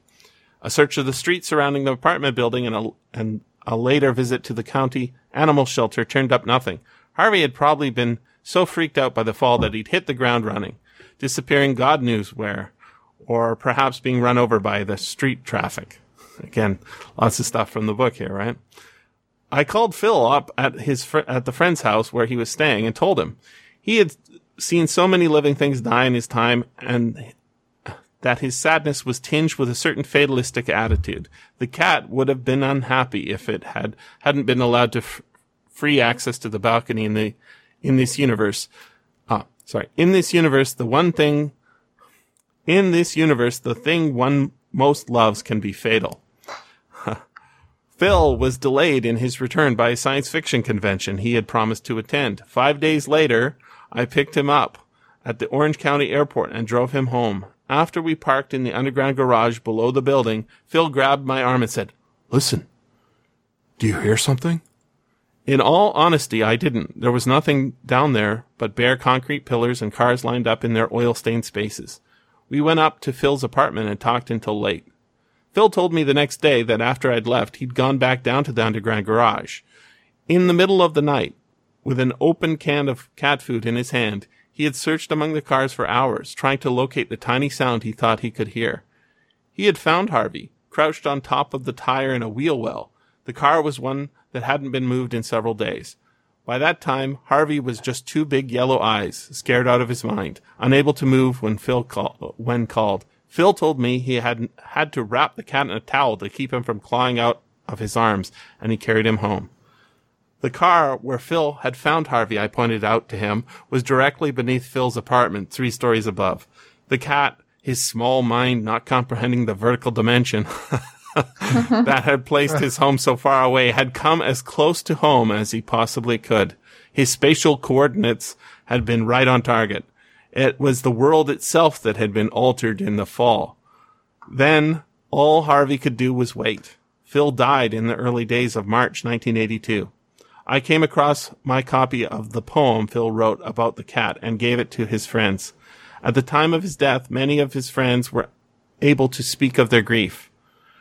A search of the street surrounding the apartment building and a, and a later visit to the county animal shelter turned up nothing. Harvey had probably been so freaked out by the fall that he'd hit the ground running, disappearing God knows where, or perhaps being run over by the street traffic. Again, lots of stuff from the book here, right? I called Phil up at his fr- at the friend's house where he was staying and told him he had seen so many living things die in his time and that his sadness was tinged with a certain fatalistic attitude. The cat would have been unhappy if it had hadn't been allowed to f- free access to the balcony in the in this universe. Ah, sorry. In this universe, the one thing in this universe, the thing one most loves can be fatal. Phil was delayed in his return by a science fiction convention he had promised to attend. Five days later, I picked him up at the Orange County Airport and drove him home. After we parked in the underground garage below the building, Phil grabbed my arm and said, Listen, do you hear something? In all honesty, I didn't. There was nothing down there but bare concrete pillars and cars lined up in their oil stained spaces. We went up to Phil's apartment and talked until late. Phil told me the next day that after I'd left, he'd gone back down to the underground garage. In the middle of the night, with an open can of cat food in his hand, he had searched among the cars for hours, trying to locate the tiny sound he thought he could hear. He had found Harvey, crouched on top of the tire in a wheel well. The car was one that hadn't been moved in several days. By that time, Harvey was just two big yellow eyes, scared out of his mind, unable to move when Phil call, when called. Phil told me he had had to wrap the cat in a towel to keep him from clawing out of his arms, and he carried him home. The car where Phil had found Harvey, I pointed out to him, was directly beneath Phil's apartment, three stories above. The cat, his small mind not comprehending the vertical dimension that had placed his home so far away, had come as close to home as he possibly could. His spatial coordinates had been right on target. It was the world itself that had been altered in the fall. Then all Harvey could do was wait. Phil died in the early days of March 1982. I came across my copy of the poem Phil wrote about the cat and gave it to his friends. At the time of his death, many of his friends were able to speak of their grief.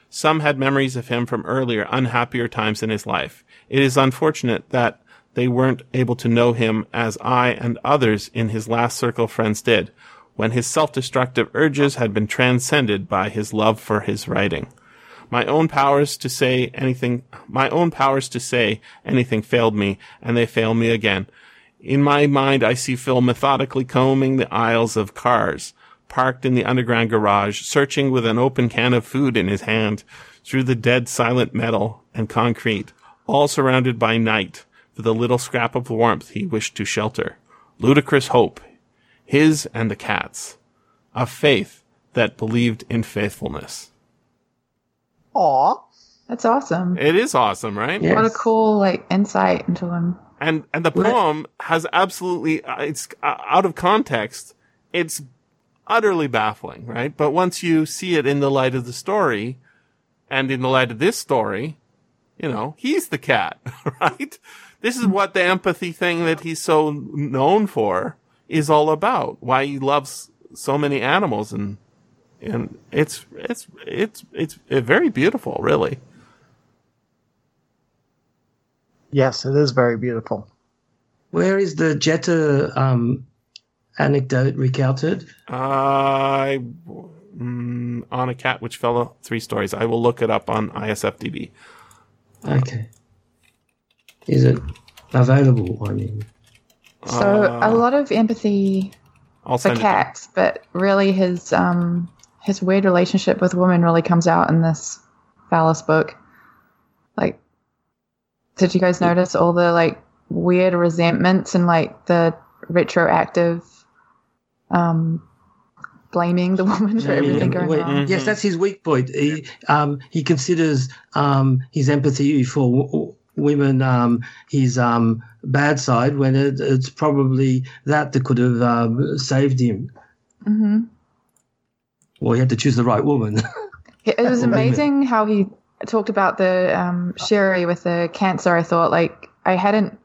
Some had memories of him from earlier, unhappier times in his life. It is unfortunate that they weren't able to know him as I and others in his last circle of friends did, when his self-destructive urges had been transcended by his love for his writing. My own powers to say anything, my own powers to say anything failed me, and they fail me again. In my mind, I see Phil methodically combing the aisles of cars, parked in the underground garage, searching with an open can of food in his hand through the dead silent metal and concrete, all surrounded by night the little scrap of warmth he wished to shelter. Ludicrous hope, his and the cat's, a faith that believed in faithfulness. Aw. That's awesome. It is awesome, right? Yeah. What a cool like insight into him. And and the Right. poem has absolutely uh, it's uh, out of context. It's utterly baffling, right? But once you see it in the light of the story, and in the light of this story, you know he's the cat, right? This is what the empathy thing that he's so known for is all about. Why he loves so many animals and and it's it's it's it's very beautiful, really. Yes, it is very beautiful. Where is the Jeter um, anecdote recounted? I mm, on a cat which fell three stories. I will look it up on ISFDB. Okay. Is it available? I mean, So Uh, a lot of empathy I'll for cats, but really his um his weird relationship with women really comes out in this Valis book. Like, did you guys notice all the like weird resentments and like the retroactive um blaming the woman for everything yeah, going wait, on? Yes, that's his weak point. He um, he considers um, his empathy for w- w- women um, his um, bad side when it, it's probably that that could have um, saved him. hmm Well, he had to choose the right woman. It it was amazing how he talked about the um, Sherri with the cancer. I thought like I hadn't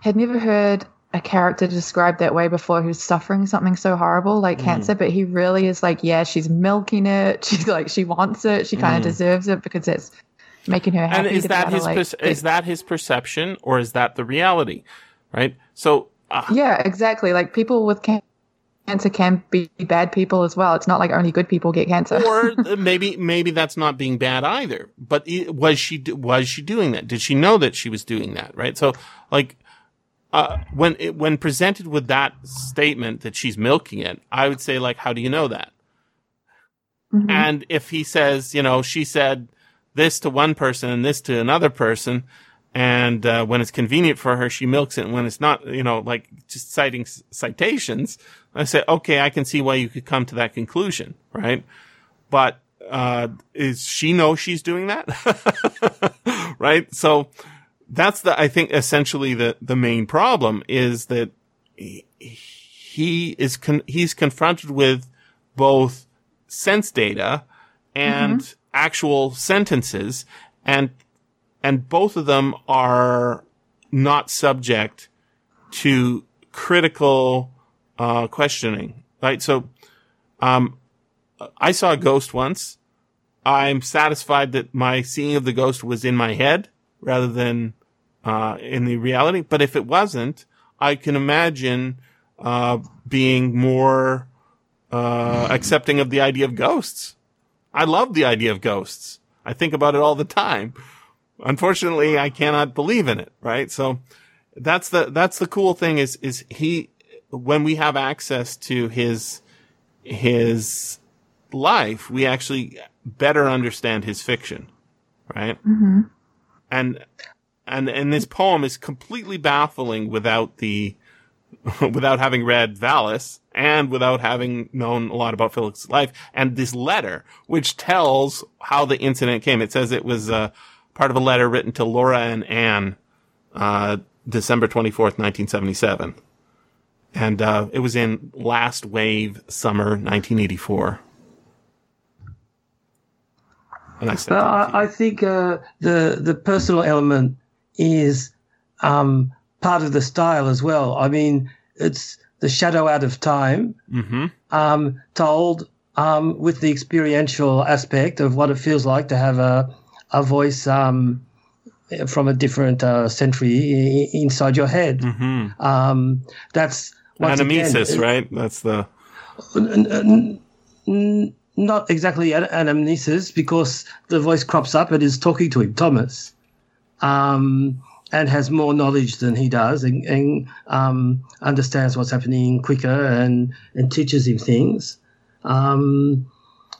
had never heard a character described that way before who's suffering something so horrible like Mm. cancer, but he really is like, yeah, she's milking it. She's like, she wants it. She kind of Mm. deserves it because it's making her happy. And is that his like, get- is that his perception or is that the reality? Right. So uh, yeah, exactly. Like people with can- cancer can be bad people as well. It's not like only good people get cancer. or maybe maybe that's not being bad either. But was she was she doing that? Did she know that she was doing that? Right. So like uh, when it, when presented with that statement that she's milking it, I would say like, how do you know that? Mhm. And if he says, you know, she said this to one person and this to another person, and uh, when it's convenient for her, she milks it. And when it's not, you know, like just citing citations, I say, okay, I can see why you could come to that conclusion, right? But uh, is she know she's doing that, right? So that's the I think essentially the the main problem is that he, he is con- he's confronted with both sense data and actual sentences and and both of them are not subject to critical uh, questioning right so um i saw a ghost once i'm satisfied that my seeing of the ghost was in my head rather than uh, in the reality but if it wasn't i can imagine uh, being more uh, accepting of the idea of ghosts. I love the idea of ghosts. I think about it all the time. Unfortunately, I cannot believe in it, right? So that's the, that's the cool thing is, is he, when we have access to his, his life, we actually better understand his fiction, right? hmm And, and, and this poem is completely baffling without the, without having read Valis and without having known a lot about Felix's life and this letter, which tells how the incident came. It says it was, uh, part of a letter written to Laura and Anne, uh, December 24th, 1977. and uh, it was in Last Wave Summer 1984. And I said, I, I think uh, the the personal element is um, part of the style as well. I mean, it's the shadow out of time, mm-hmm. um, told um, with the experiential aspect of what it feels like to have a a voice um, from a different uh, century i- inside your head. Mm-hmm. Um, that's again, Anamnesis, right? That's the N- n- n- not exactly an- anamnesis because the voice crops up and is talking to him, Thomas, um, and has more knowledge than he does and, and um, understands what's happening quicker and, and teaches him things. Um,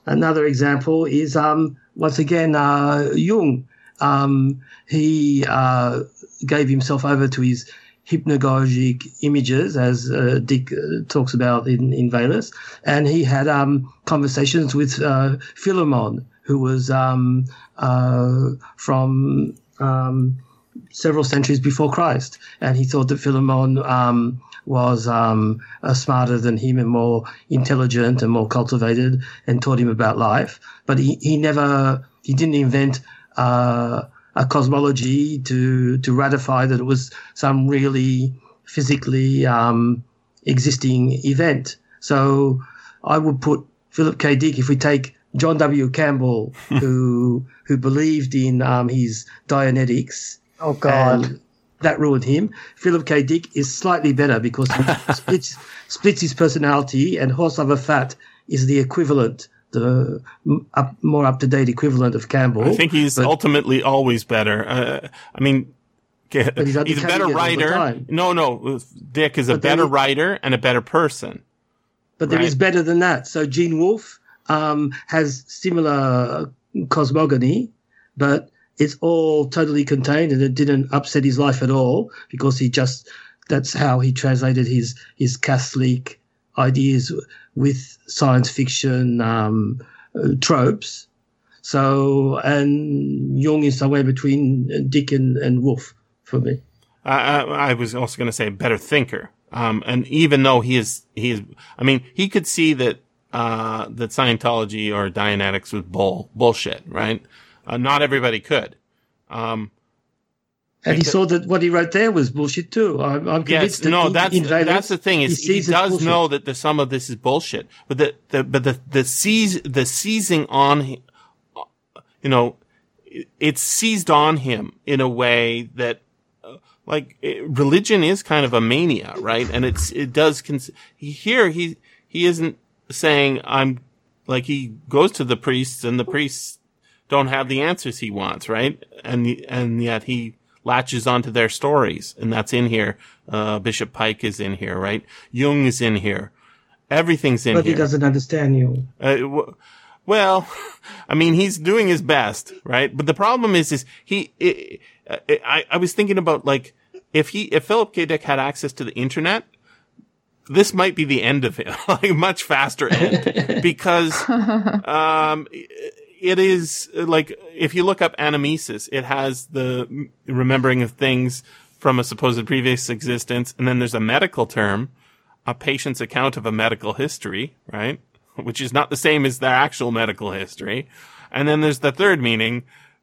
another example is um, once again uh, Jung. Um, he uh, gave himself over to his hypnagogic images, as uh, Dick uh, talks about in, in Valis. And he had um, conversations with uh, Philemon, who was um, uh, from several centuries before Christ. And he thought that Philemon um, was um, uh, smarter than him and more intelligent and more cultivated and taught him about life. But he, he never, he didn't invent uh, a cosmology to to ratify that it was some really physically um, existing event. So I would put Philip K. Dick if we take John W. Campbell, who who believed in um, his Dianetics. Oh God. and that ruined him. Philip K. Dick is slightly better because he splits splits his personality, and Horse Lover Fat is the equivalent, the up, more up to date equivalent of Campbell. I think he's but- ultimately always better. Uh, I mean, he's, he's a better it all the writer. No, no, Dick is a But then better he- writer and a better person. But there is Right. better than that. So Gene Wolfe um, has similar cosmogony, but it's all totally contained and it didn't upset his life at all because he just that's how he translated his his Catholic ideas with science fiction um, tropes. So and Jung is somewhere between Dick and, and Wolfe for me. I, I was also going to say better thinker. Um, and even though he is, he is, I mean, he could see that, uh, that Scientology or Dianetics was bull, bullshit, right? Uh, not everybody could. Um, And he saw that what he wrote there was bullshit too. I'm, I'm yes, convinced that no, in- that's, that's the thing is he, it's does know that the, some of this is bullshit, but the, the, but the, the seize, the seizing on, you know, it- it's seized on him in a way that, uh, like, it, religion is kind of a mania, right? And it's, it does, cons- here he, he isn't saying I'm, like, he goes to the priests and the priests don't have the answers he wants, right? And, and yet he latches onto their stories and that's in here. Uh, Bishop Pike is in here, right? Jung is in here. Everything's in but here. But he doesn't understand you. Uh, w- well, I mean, he's doing his best, right? But the problem is, is he, i i I, I was thinking about like, if he, if Philip K. Dick had access to the internet, this might be the end of him, like much faster end, because, um, it is like, if you look up anamnesis, it has the remembering of things from a supposed previous existence. And then there's a medical term, a patient's account of a medical history, right? Which is not the same as their actual medical history. And then there's the third meaning,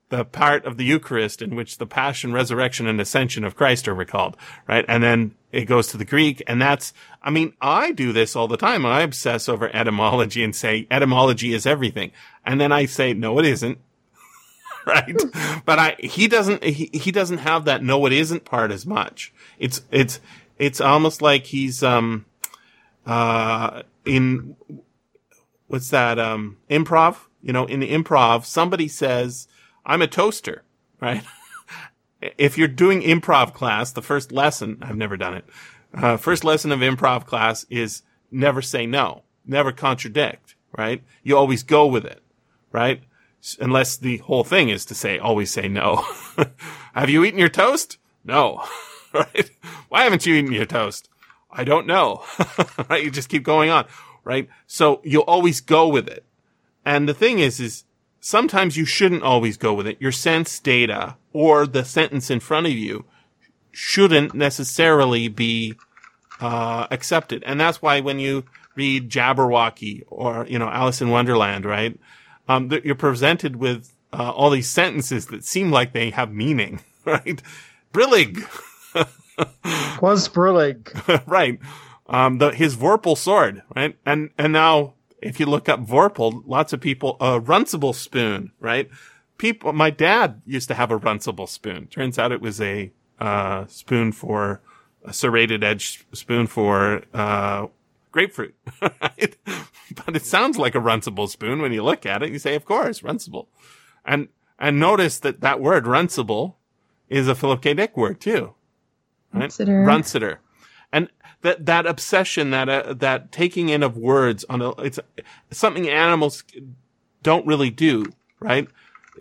the part of the Eucharist in which the passion, resurrection, and ascension of Christ are recalled, right? And then it goes to the Greek, and that's, I mean, I do this all the time. I obsess over etymology and say etymology is everything. And then I say, no, it isn't. right? But I, he doesn't, he, he doesn't have that no, it isn't part as much. It's, it's, it's almost like he's, um, uh, in, what's that, um, improv? You know, in the improv, somebody says, I'm a toaster, right? if you're doing improv class, the first lesson, I've never done it. Uh, first lesson of improv class is never say no, never contradict, right? You always go with it, right? Unless the whole thing is to say, always say no. Have you eaten your toast? No, right? Why haven't you eaten your toast? I don't know, right? You just keep going on, right? So you'll always go with it. And the thing is, is sometimes you shouldn't always go with it. Your sense data or the sentence in front of you shouldn't necessarily be uh, accepted. And that's why when you read Jabberwocky or, you know, Alice in Wonderland, right? Um, that you're presented with, uh, all these sentences that seem like they have meaning, right? Brillig. Was Brillig. right. Um, the, his Vorpal sword, right? And, and now if you look up Vorpal, lots of people, a Runcible spoon, right? People, my dad used to have a Runcible spoon. Turns out it was a, uh, spoon for, a serrated edge spoon for, uh, grapefruit, right? But it sounds like a Runcible spoon when you look at it. You say, of course, Runcible. And, and notice that that word Runcible is a Philip K. Dick word too. Right? Runciter. Runciter. And that, that obsession, that, uh, that taking in of words on a, it's something animals don't really do, right?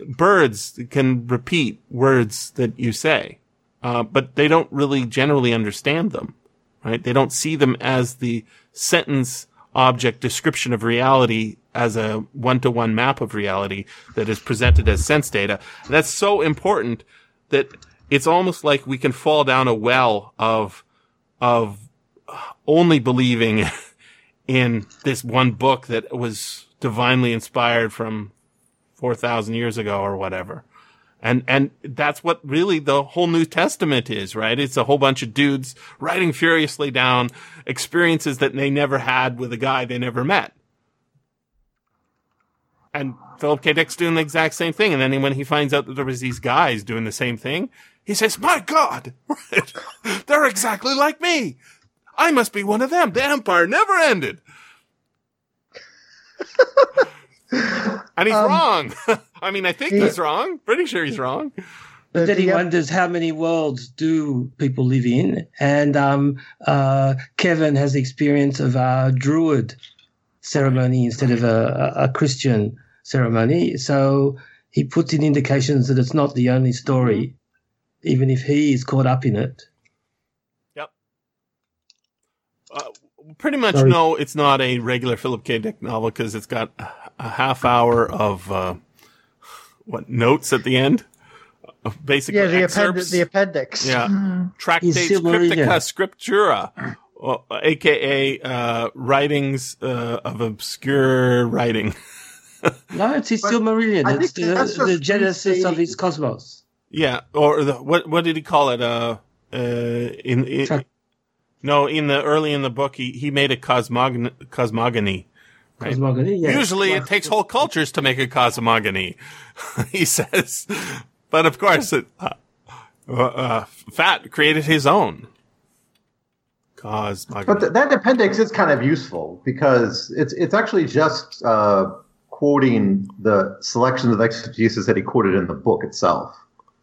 Birds can repeat words that you say, uh, but they don't really generally understand them, right? They don't see them as the sentence object description of reality as a one-to-one map of reality that is presented as sense data. And that's so important that it's almost like we can fall down a well of, of only believing in this one book that was divinely inspired from 4,000 years ago or whatever. And, and that's what really the whole New Testament is, right? It's a whole bunch of dudes writing furiously down experiences that they never had with a guy they never met. And Philip K. Dick's doing the exact same thing. And then when he finds out that there was these guys doing the same thing, he says, my God, they're exactly like me. I must be one of them. The empire never ended. and he's wrong. I mean, I think he's wrong. Pretty sure he's wrong. But then he Yep. wonders how many worlds do people live in, and um, uh, Kevin has the experience of a Druid ceremony instead of a, a a Christian ceremony. So he puts in indications that it's not the only story, even if he is caught up in it. Yep. Uh, pretty much Sorry. no, it's not a regular Philip K. Dick novel because it's got a- a half hour of uh, what notes at the end, basically Yeah, the, excerpts. append- the appendix. yeah, tractates He's cryptica scriptura, uh, aka uh, writings uh, of obscure writing. No, it's his Silmarillion. It's the, the genesis of really- his cosmos. Yeah, or the, what what did he call it? Uh, uh, in, in Tra- no, in the early in the book, he he made a cosmogony. cosmogony. Right. Cosmogony. Yeah. Usually, Like- it takes whole cultures to make a cosmogony. he says, but of course, it, uh, uh, uh, Fat created his own cosmogony. But th- that appendix is kind of useful because it's it's actually just uh, quoting the selections of exegesis that he quoted in the book itself.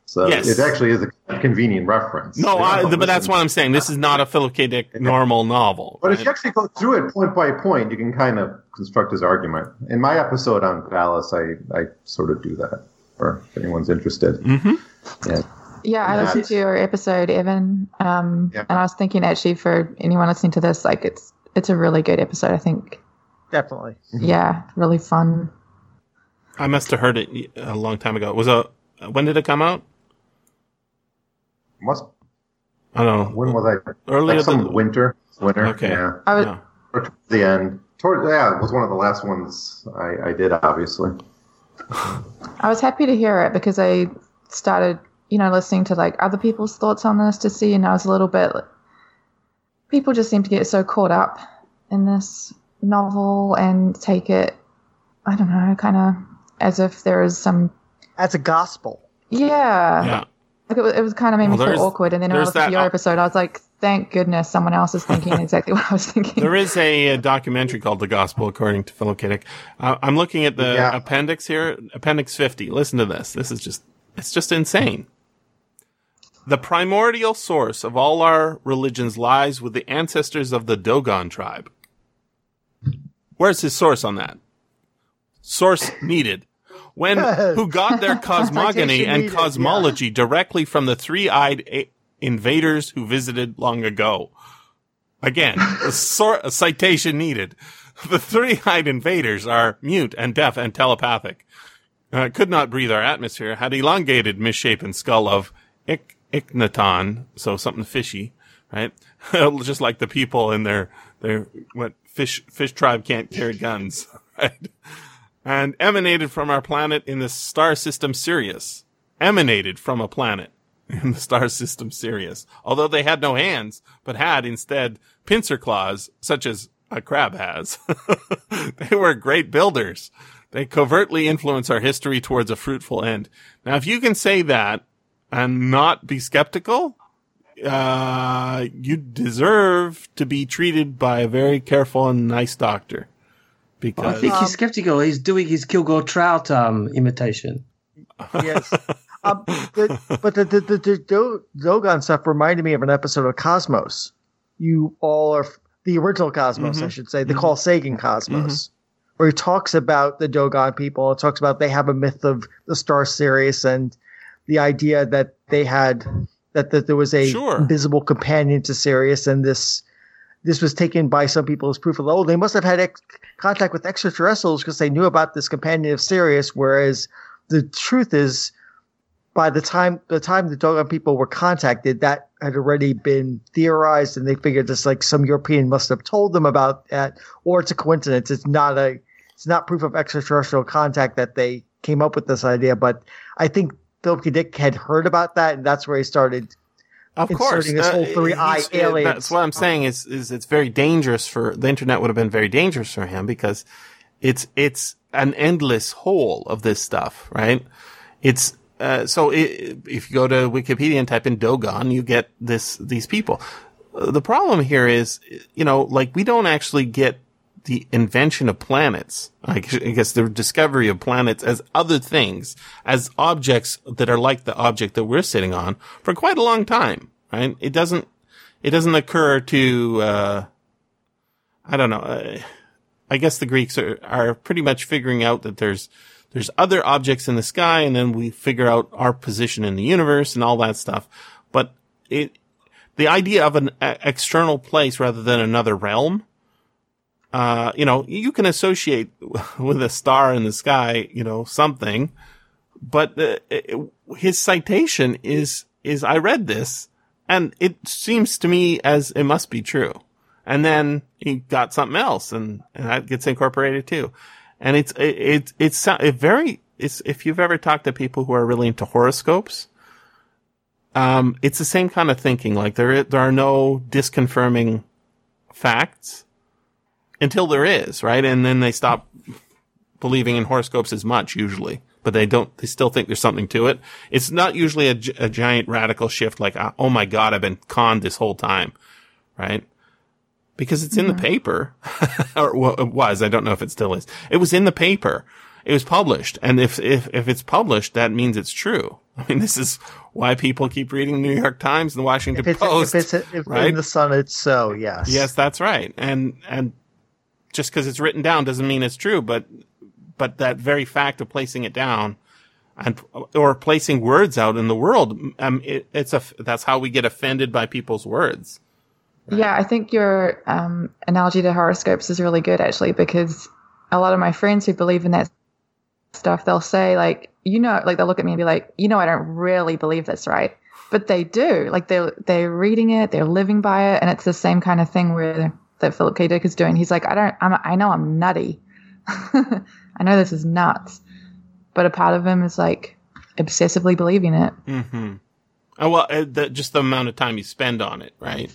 So Yes. it actually is a convenient reference. no, I, but that's what I'm saying. This is not a Philip K. Dick normal novel. But if you actually go through it point by point, you can kind of construct his argument. In my episode on Valis, I, I sort of do that, or if anyone's interested. Mhm. Yeah. Yeah, I listened to your episode, Evan, um, Yeah. and I was thinking actually for anyone listening to this, like it's it's a really good episode. I think, Definitely. yeah, really fun. I must have heard it a long time ago. It was a when did it come out? Must I don't know. when was I? Earlier Like some than winter, winter. Okay. Yeah. I was, Yeah. Or towards the end. Toward yeah, it was one of the last ones I, I did. Obviously. I was happy to hear it because I started, you know, listening to like other people's thoughts on this to see, and I was a little bit. People just seem to get so caught up in this novel and take it, I don't know, kind of as if there is some, As a gospel. yeah, Yeah. Like it was, it was kind of made Well, me there's- feel awkward. And then when I there's listened to that your op- episode, I was like, thank goodness someone else is thinking exactly what I was thinking. There is a, uh documentary called The Gospel According to Philip K. Dick. Uh, I'm looking at the Yeah. appendix here, Appendix 50. Listen to this. This is just, it's just insane. The primordial source of all our religions lies with the ancestors of the Dogon tribe. Where's his source on that? Source needed. When who got their cosmogony and needed, cosmology directly from the three-eyed a- invaders who visited long ago. Again, a, sor- a citation needed. The three-eyed invaders are mute and deaf and telepathic. Uh, could not breathe our atmosphere, had elongated misshapen skull of Ik- Ikhnaton, so something fishy, right? Just like the people in their their what fish fish tribe can't carry guns, right? And emanated from our planet in the star system Sirius. Emanated from a planet in the star system Sirius. Although they had no hands, but had instead pincer claws, such as a crab has. they were great builders. They covertly influence our history towards a fruitful end. Now, if you can say that and not be skeptical, uh, you deserve to be treated by a very careful and nice doctor. I think Um, he's skeptical. He's doing his Kilgore Trout um, imitation. Yes. um, the, but the, the, the, the Do- Dogon stuff reminded me of an episode of Cosmos. You all are the original Cosmos, I should say, the Carl Sagan Cosmos, where he talks about the Dogon people. It talks about they have a myth of the star Sirius and the idea that they had that, that there was a Sure. invisible companion to Sirius, and this this was taken by some people as proof of oh they must have had ex- contact with extraterrestrials because they knew about this companion of Sirius, whereas the truth is by the time the time the Dogon people were contacted, that had already been theorized, and they figured just like some European must have told them about that, or it's a coincidence. It's not a it's not proof of extraterrestrial contact that they came up with this idea. But I think Philip K. Dick had heard about that, and that's where he started. Of course, inserting this whole three-eye he's- aliens. That's what I'm saying is is it's very dangerous for the internet would have been very dangerous for him because it's it's an endless hole of this stuff, right? It's uh, so i if you go to Wikipedia and type in Dogon, you get this these people. Uh, the problem here is, you know, like we don't actually get the invention of planets. I guess the discovery of planets as other things, as objects that are like the object that we're sitting on for quite a long time, right? It doesn't, it doesn't occur to, uh, I don't know. Uh, I guess the Greeks are, are pretty much figuring out that there's, there's other objects in the sky and then we figure out our position in the universe and all that stuff. But it, the idea of an external place rather than another realm, uh, you know, you can associate with a star in the sky, you know, something, but uh, it- his citation is, is I read this and it seems to me as it must be true. And then he got something else and, and that gets incorporated too. And it's, it, it, it's it very, it's, if you've ever talked to people who are really into horoscopes, um, it's the same kind of thinking. Like there, there are no disconfirming facts until there is, right? And then they stop believing in horoscopes as much usually, but they don't, they still think there's something to it. It's not usually a, a giant radical shift like, uh, oh my God, I've been conned this whole time, right? Because it's in the paper, or well, it was. I don't know if it still is. It was in the paper. It was published. And if, if, if it's published, that means it's true. I mean, this is why people keep reading the New York Times and the Washington If it's, Post. if it's if right? in the sun, it's so yes. Yes, that's right. And and just because it's written down doesn't mean it's true, but but that very fact of placing it down and or placing words out in the world, um, it, it's a that's how we get offended by people's words. Yeah, I think your um, analogy to horoscopes is really good actually because a lot of my friends who believe in that stuff, they'll say like, you know, like they'll look at me and be like, you know, I don't really believe this, right? But they do. Like they they're reading it, they're living by it, and it's the same kind of thing where that Philip K. Dick is doing. He's like, I don't, I'm, I know I'm nutty. I know this is nuts, but a part of him is like obsessively believing it. Mm-hmm. Oh well, uh, the, just the amount of time you spend on it, right?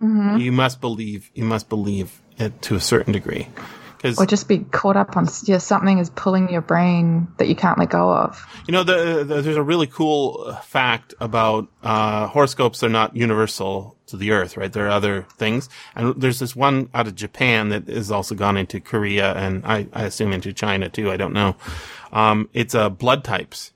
You must believe. You must believe it to a certain degree, because Or just be caught up on yeah, something is pulling your brain that you can't let go of. You know, the, the, there's a really cool fact about uh, horoscopes. They're not universal to the Earth, right? There are other things, and there's this one out of Japan that has also gone into Korea and I, I assume into China too. I don't know. Um, it's uh, blood types.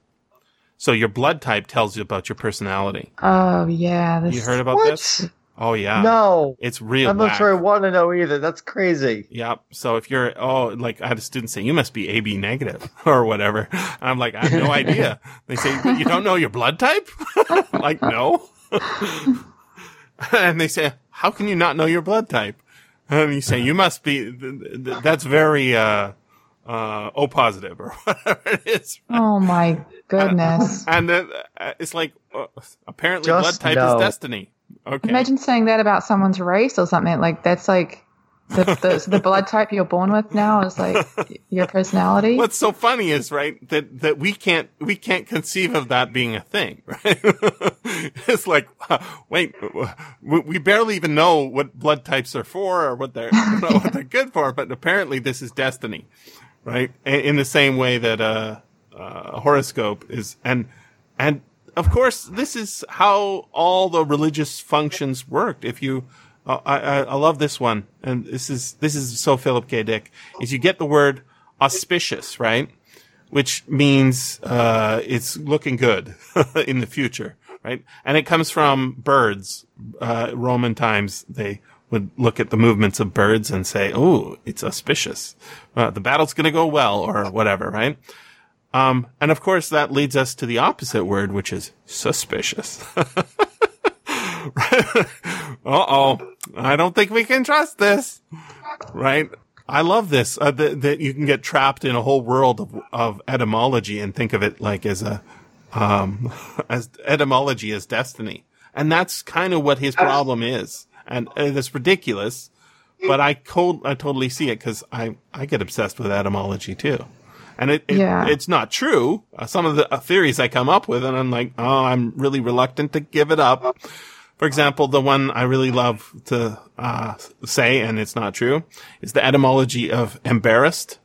So your blood type tells you about your personality. Oh yeah, this, You heard about What? this? Oh yeah. No, It's real. I'm not whack. sure I want to know either. That's crazy. Yep. So if you're, oh, like I had a student say, you must be AB negative or whatever. And I'm like, I have no idea. They say, you don't know your blood type? like, no. and they say, how can you not know your blood type? And you say, you must be, th- th- that's very, uh, uh, O positive or whatever it is. Oh my goodness. And then uh, it's like, uh, apparently Just blood type no. is destiny. Okay. Imagine saying that about someone's race or something. Like that's like the the, the blood type you're born with now is like your personality. What's so funny is right that that we can't we can't conceive of that being a thing, right? it's like, uh, wait, we, barely even know what blood types are for or what they're what they're good for, but apparently this is destiny, right? In, in the same way that uh, uh, a horoscope is, and and of course this is how all the religious functions worked. If you uh, I, I, I love this one, and this is this is so Philip K. Dick. Is you get the word auspicious, right? Which means uh, it's looking good in the future, right? And it comes from birds. Uh, Roman times they would look at the movements of birds and say, "Oh, it's auspicious. Uh, the battle's going to go well," or whatever, right? Um, and of course, that leads us to the opposite word, which is suspicious. uh oh. I don't think we can trust this. Right? I love this, uh, that, that you can get trapped in a whole world of, of etymology and think of it like as a, um, as etymology as destiny. And that's kind of what his problem is. And uh, it's ridiculous, but I co- I totally see it because I, I get obsessed with etymology too. And it, it Yeah. it's not true. Uh, some of the uh, theories I come up with and I'm like, oh, I'm really reluctant to give it up. For example, the one I really love to uh, say, and it's not true, is the etymology of embarrassed.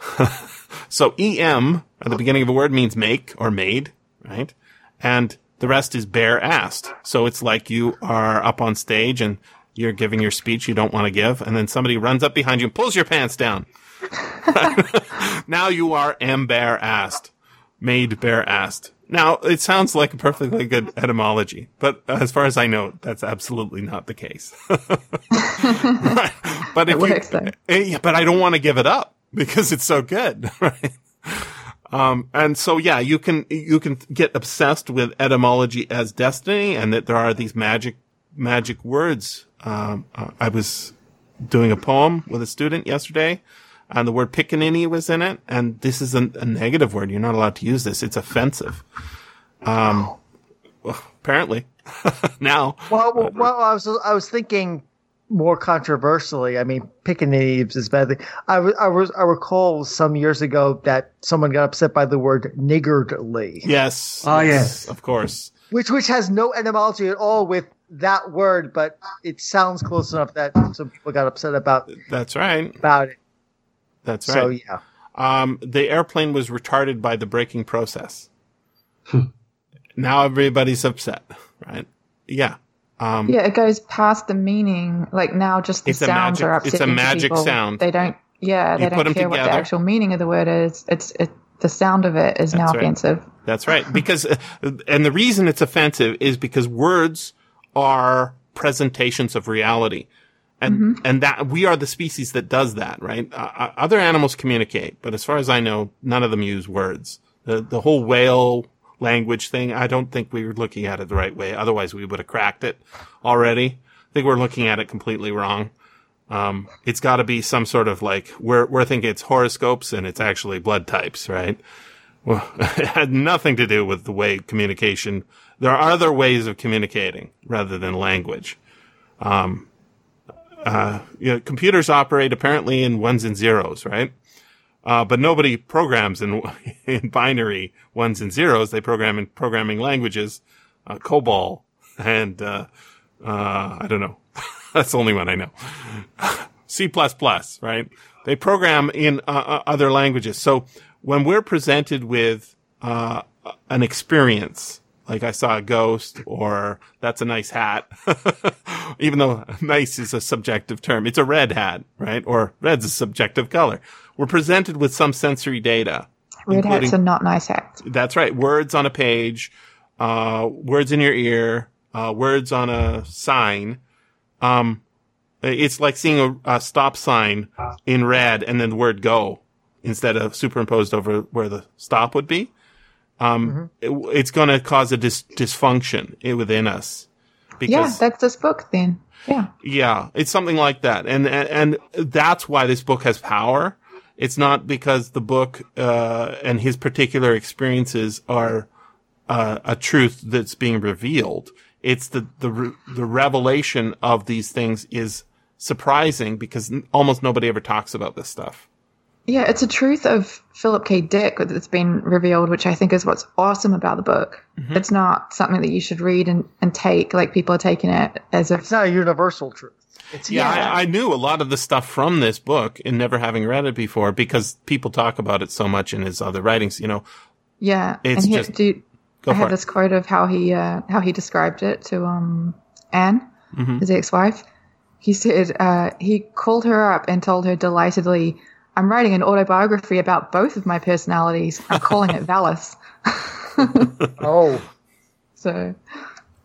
so em at the beginning of a word means make or made, right? And the rest is bare assed. So it's like you are up on stage and you're giving your speech you don't want to give, and then somebody runs up behind you and pulls your pants down. now you are embarrassed, made bare assed. Now it sounds like a perfectly good etymology, but as far as I know, that's absolutely not the case. right. But if It works, you. Eh, yeah, but I don't want to give it up because it's so good, right? Um, and so yeah, you can you can get obsessed with etymology as destiny, and that there are these magic magic words. Um, uh, I was doing a poem with a student yesterday, and the word pickaninny was in it, and this is a, a negative word. You're not allowed to use this; it's offensive. Um, well, apparently, now Well, well, well, I was I was thinking more controversially. I mean, pickaninnies is bad. thing. I was I was I recall some years ago that someone got upset by the word niggardly, yes, Oh, yes. of course. which which has no etymology at all with that word, but it sounds close enough that some people got upset about That's right. about it. That's right. So yeah, um, the airplane was retarded by the braking process. now everybody's upset, right? Yeah. Um, Yeah, it goes past the meaning. Like now, just the sounds magic- are it's a magic people. sound. They don't. Yeah, You they put 'em don't care what the actual meaning of the word is. It's it. The sound of it is now right. offensive. That's right. Because, uh, and the reason it's offensive is because words are presentations of reality. And, and that we are the species that does that, right? Uh, uh, other animals communicate, but as far as I know, none of them use words. The, the whole whale language thing, I don't think we were looking at it the right way. Otherwise we would have cracked it already. I think we're looking at it completely wrong. Um, it's got to be some sort of like we're we're thinking it's horoscopes and it's actually blood types, right? Well, it had nothing to do with the way communication. There are other ways of communicating rather than language. Um, uh, you know, computers operate apparently in ones and zeros, right? Uh, but nobody programs in, in binary ones and zeros. They program in programming languages, uh, COBOL and, uh, uh, I don't know. That's the only one I know. C++, right? They program in uh, other languages. So when we're presented with uh, an experience, like I saw a ghost or that's a nice hat, even though nice is a subjective term, it's a red hat, right? Or red's a subjective color. We're presented with some sensory data. Red hats are not nice hats. that's right. Words on a page, uh, words in your ear, uh, words on a sign. Um, it's like seeing a, a stop sign in red and then the word go instead of superimposed over where the stop would be. Um, it- it's going to cause a dis- dysfunction within us. Yeah, Because, that's this book then. Yeah. yeah, it's something like that. And, and, and that's why this book has power. It's not because the book, uh, and his particular experiences are, uh, a truth that's being revealed. it's the the re- the revelation of these things is surprising because n- almost nobody ever talks about this stuff. Yeah, it's a truth of Philip K. Dick that's been revealed, which I think is what's awesome about the book. Mm-hmm. It's not something that you should read and, and take like people are taking it as if It's not a universal truth. It's Yeah, Yeah. I, I knew a lot of the stuff from this book and never having read it before because people talk about it so much in his other writings. You know, yeah. It's and he, just- do, go I for have it. this quote of how he uh, how he described it to um Anne, Mm-hmm. his ex-wife. He said uh, he called her up and told her delightedly, "I'm writing an autobiography about both of my personalities. I'm calling it Valis." oh, So,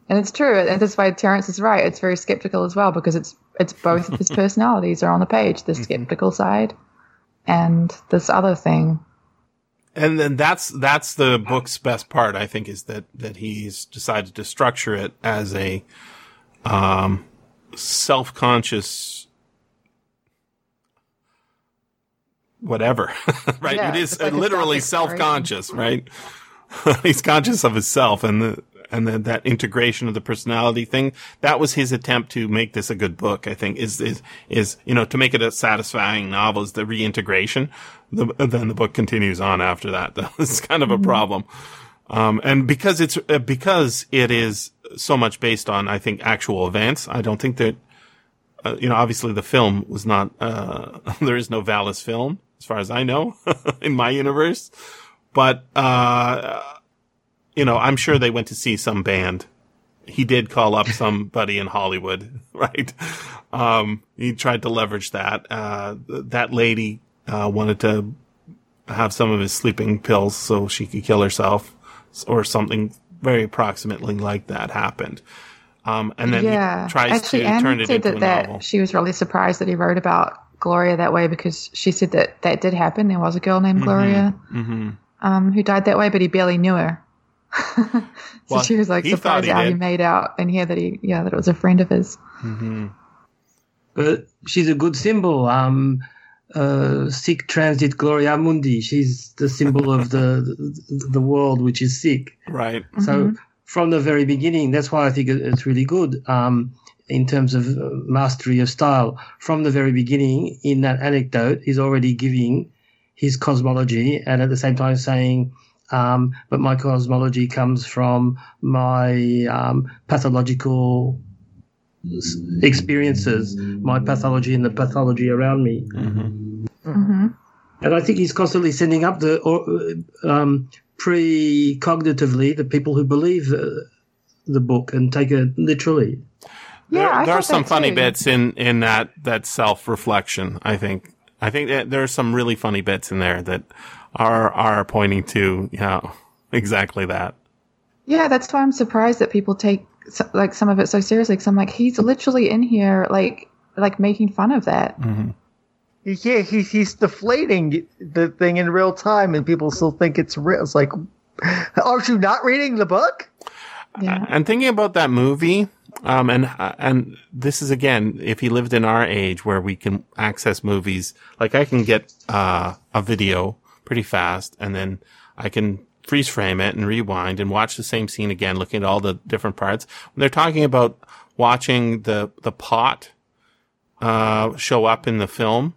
and it's true, and that's why Terence is right. It's very skeptical as well because it's it's both of his personalities are on the page: the skeptical side and this other thing. and then that's that's the book's best part. I think is that that he's decided to structure it as a um, self conscious whatever, right? Yeah, it is like literally self-exploration. self conscious, right? he's conscious of himself and the and then that integration of the personality thing that was his attempt to make this a good book i think is is is you know to make it a satisfying novel is the reintegration the, then the book continues on after that it's kind of a problem um and because it's uh, because it is so much based on i think actual events i don't think that uh, you know obviously the film was not uh there is no valis film as far as i know in my universe. But uh you know i'm sure they went to see some band. He did call up somebody in hollywood right? Um he tried to leverage that. Uh th- that lady uh wanted to have some of his sleeping pills so she could kill herself or something very approximately like that happened. Um and then yeah, he tries actually, to Anne turn it said into that, a that novel. she was really surprised that he wrote about Gloria that way because she said that that did happen. There was a girl named Gloria mm-hmm. um, who died that way, but he barely knew her. so Well, she was like he surprised he how he made out and hear that he, yeah, that it was a friend of his. But she's a good symbol. Um, uh, Sic transit Gloria Mundi. She's the symbol of the, the the world, which is Sikh. right So from the very beginning, that's why I think it's really good um, in terms of uh, mastery of style. From the very beginning, in that anecdote, he's already giving his cosmology and at the same time saying, um, but my cosmology comes from my um, pathological experiences, my pathology and the pathology around me. hmm And I think he's constantly sending up the or, um, pre-cognitively the people who believe uh, the book and take it literally. Yeah, there, there are some funny too. bits in in that that self reflection. I think I think that there are some really funny bits in there that are are pointing to yeah exactly that. Yeah, that's why I'm surprised that people take like some of it so seriously. Because I'm like, he's literally in here, like, like making fun of that. Mm-hmm. he can't. He, he's deflating the thing in real time, and people still think it's real. It's like, aren't you not reading the book? Yeah, And thinking about that movie, um, and uh, and this is again, if he lived in our age where we can access movies, like I can get uh, a video pretty fast, and then I can freeze frame it and rewind and watch the same scene again, looking at all the different parts. When they're talking about watching the the pot uh, show up in the film,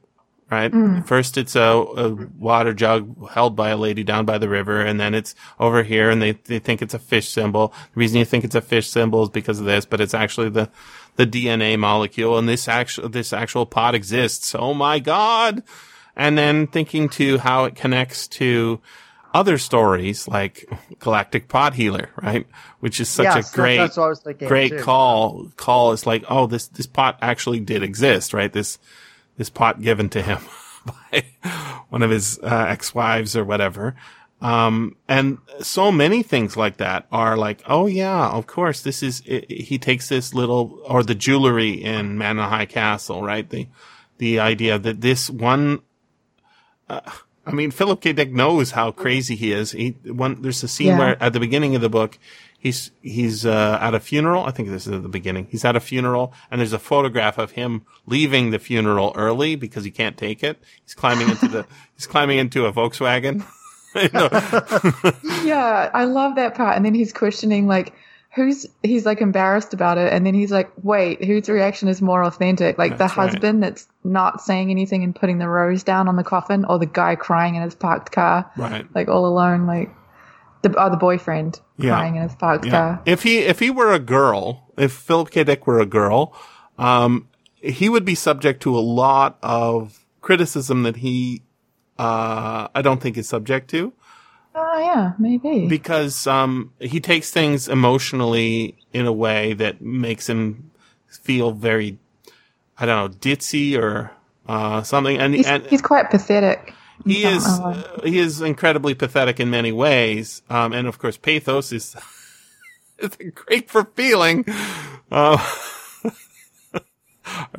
right? Mm. First, it's a, a water jug held by a lady down by the river, and then it's over here, and they, they think it's a fish symbol. The reason you think it's a fish symbol is because of this, but it's actually the the DNA molecule, and this actual this actual pot exists. Oh my god! And then thinking to how it connects to other stories like Galactic Pot Healer, right? Which is such Yes, a great That's what I was thinking. great too. call call is like oh this this pot actually did exist right this this pot given to him by one of his uh, ex-wives or whatever um and so many things like that are like oh yeah of course this is i he takes this little or the jewelry in High Castle right the the idea that this one uh, I mean, Philip K. Dick knows how crazy he is. He one there's a scene Yeah. where at the beginning of the book, he's he's uh, at a funeral. I think this is at the beginning. He's at a funeral, and there's a photograph of him leaving the funeral early because he can't take it. He's climbing into the he's climbing into a Volkswagen. Yeah, I love that part. And then he's questioning like who's he's like embarrassed about it and then he's like wait whose reaction is more authentic like That's the right. husband that's not saying anything and putting the rose down on the coffin or the guy crying in his parked car Right. like all alone like the oh, the boyfriend Yeah. crying in his parked Yeah. car If he if he were a girl, if Philip K. Dick were a girl, um, he would be subject to a lot of criticism that he, uh, I don't think is subject to oh yeah maybe because um, he takes things emotionally in a way that makes him feel very, I don't know, ditzy or uh, something. And he's, and he's quite pathetic he is uh, he is incredibly pathetic in many ways, um, and of course, pathos is is great for feeling. Uh,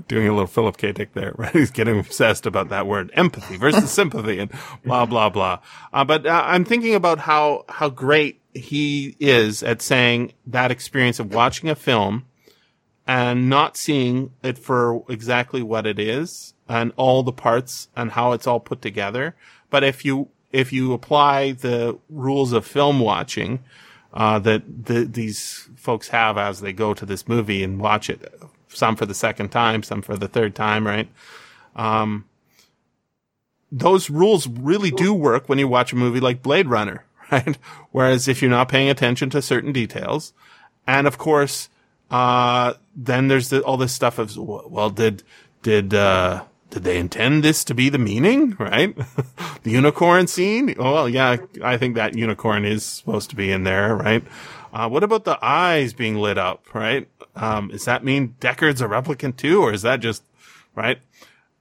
doing a little Philip K. Dick there, right? He's getting obsessed about that word, empathy versus sympathy, and blah blah blah. Uh, but uh, I'm thinking about how how great he is at saying that experience of watching a film and not seeing it for exactly what it is and all the parts and how it's all put together. But if you, if you apply the rules of film watching, uh, that the, these folks have as they go to this movie and watch it, some for the second time, some for the third time, right? Um, those rules really do work when you watch a movie like Blade Runner, right? Whereas if you're not paying attention to certain details, and of course, uh, then there's the, all this stuff of, well, did, did, uh, did they intend this to be the meaning, right? the unicorn scene? Oh, well, yeah, I think that unicorn is supposed to be in there, right? Uh, what about the eyes being lit up, right? Um, does that mean Deckard's a replicant too, or is that just, right?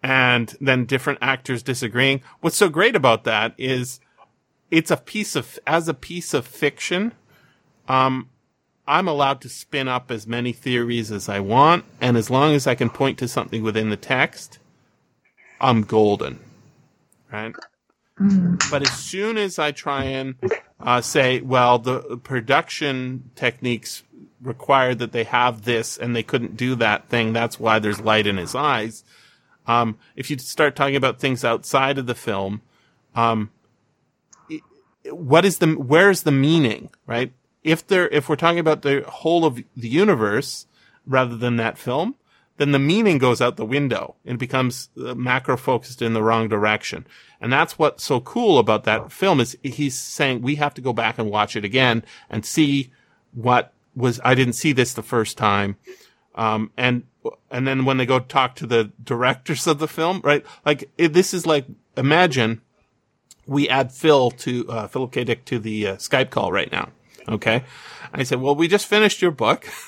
And then different actors disagreeing. What's so great about that is it's a piece of, as a piece of fiction, um, I'm allowed to spin up as many theories as I want, and as long as I can point to something within the text, I'm golden. Right? But as soon as I try and uh, say, well, the production techniques required that they have this and they couldn't do that thing, that's why there's light in his eyes. Um, if you start talking about things outside of the film, um, what is the, where's the meaning, right? If there, if we're talking about the whole of the universe rather than that film, then the meaning goes out the window and becomes uh, macro focused in the wrong direction. And that's what's so cool about that film is he's saying we have to go back and watch it again and see what was, I didn't see this the first time. Um, and, and then when they go talk to the directors of the film, right? Like this is like, imagine we add Phil to, uh, Philip K. Dick to the uh, Skype call right now. Okay. I said, well, we just finished your book.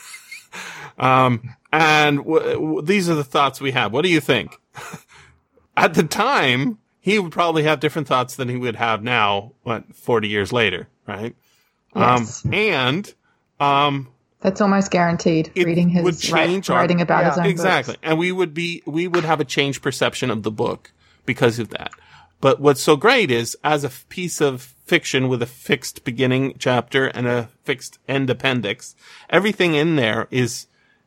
Um, and w- w- these are the thoughts we have. What do you think? At the time, he would probably have different thoughts than he would have now, what, 40 years later, right? Yes. Um, and, um, That's almost guaranteed. Reading would his write- our- writing about his own exactly. books. And we would be, we would have a changed perception of the book because of that. But what's so great is as a piece of fiction with a fixed beginning chapter and a fixed end appendix, everything in there is,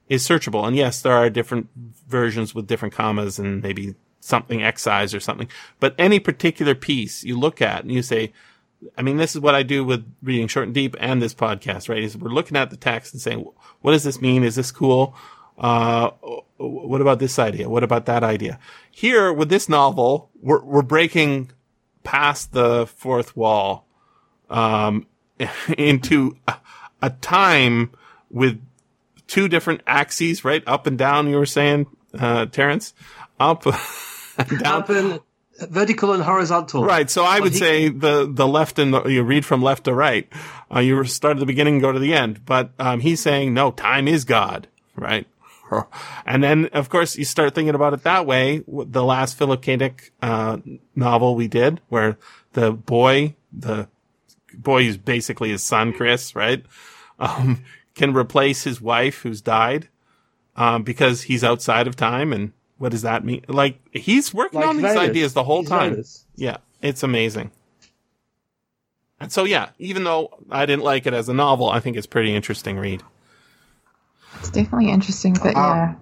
is searchable. And yes, there are different versions with different commas and maybe something excised or something. But any particular piece you look at and you say, I mean, this is what I do with reading short and deep and this podcast, right? Is we're looking at the text and saying, what does this mean? Is this cool? Uh, what about this idea? What about that idea? Here with this novel, we're, we're breaking past the fourth wall, um, into a, a time with two different axes, right? Up and down, you were saying, uh, Terence? Up and down. Up and vertical and horizontal. Right. So I would he- say the, the left and the, you read from left to right. Uh, you start at the beginning and go to the end. But, um, he's saying, no, time is God. Right. And then, of course, you start thinking about it that way. The last Philip K. Dick, uh, novel we did where the boy, the boy who's basically his son, Chris, right? Um, can replace his wife who's died, um, because he's outside of time. And what does that mean? Like he's working Like on these ideas the whole He's time. Venus. Yeah, it's amazing. And so, yeah, even though I didn't like it as a novel, I think it's pretty interesting read. It's definitely interesting, but Um, yeah.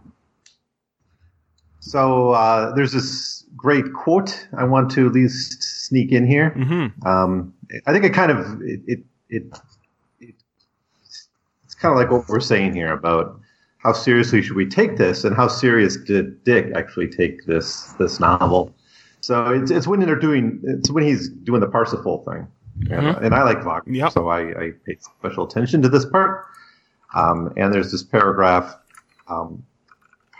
So uh, there's this great quote I want to at least sneak in here. Mm-hmm. Um, I think it kind of it it, it, it it's kind of like what we're saying here about how seriously should we take this, and how serious did Dick actually take this this novel. So it's it's when they're doing it's when he's doing the Parsifal thing, and, and I like Wagner, Yep. so I, I paid special attention to this part. Um, and there's this paragraph. Um,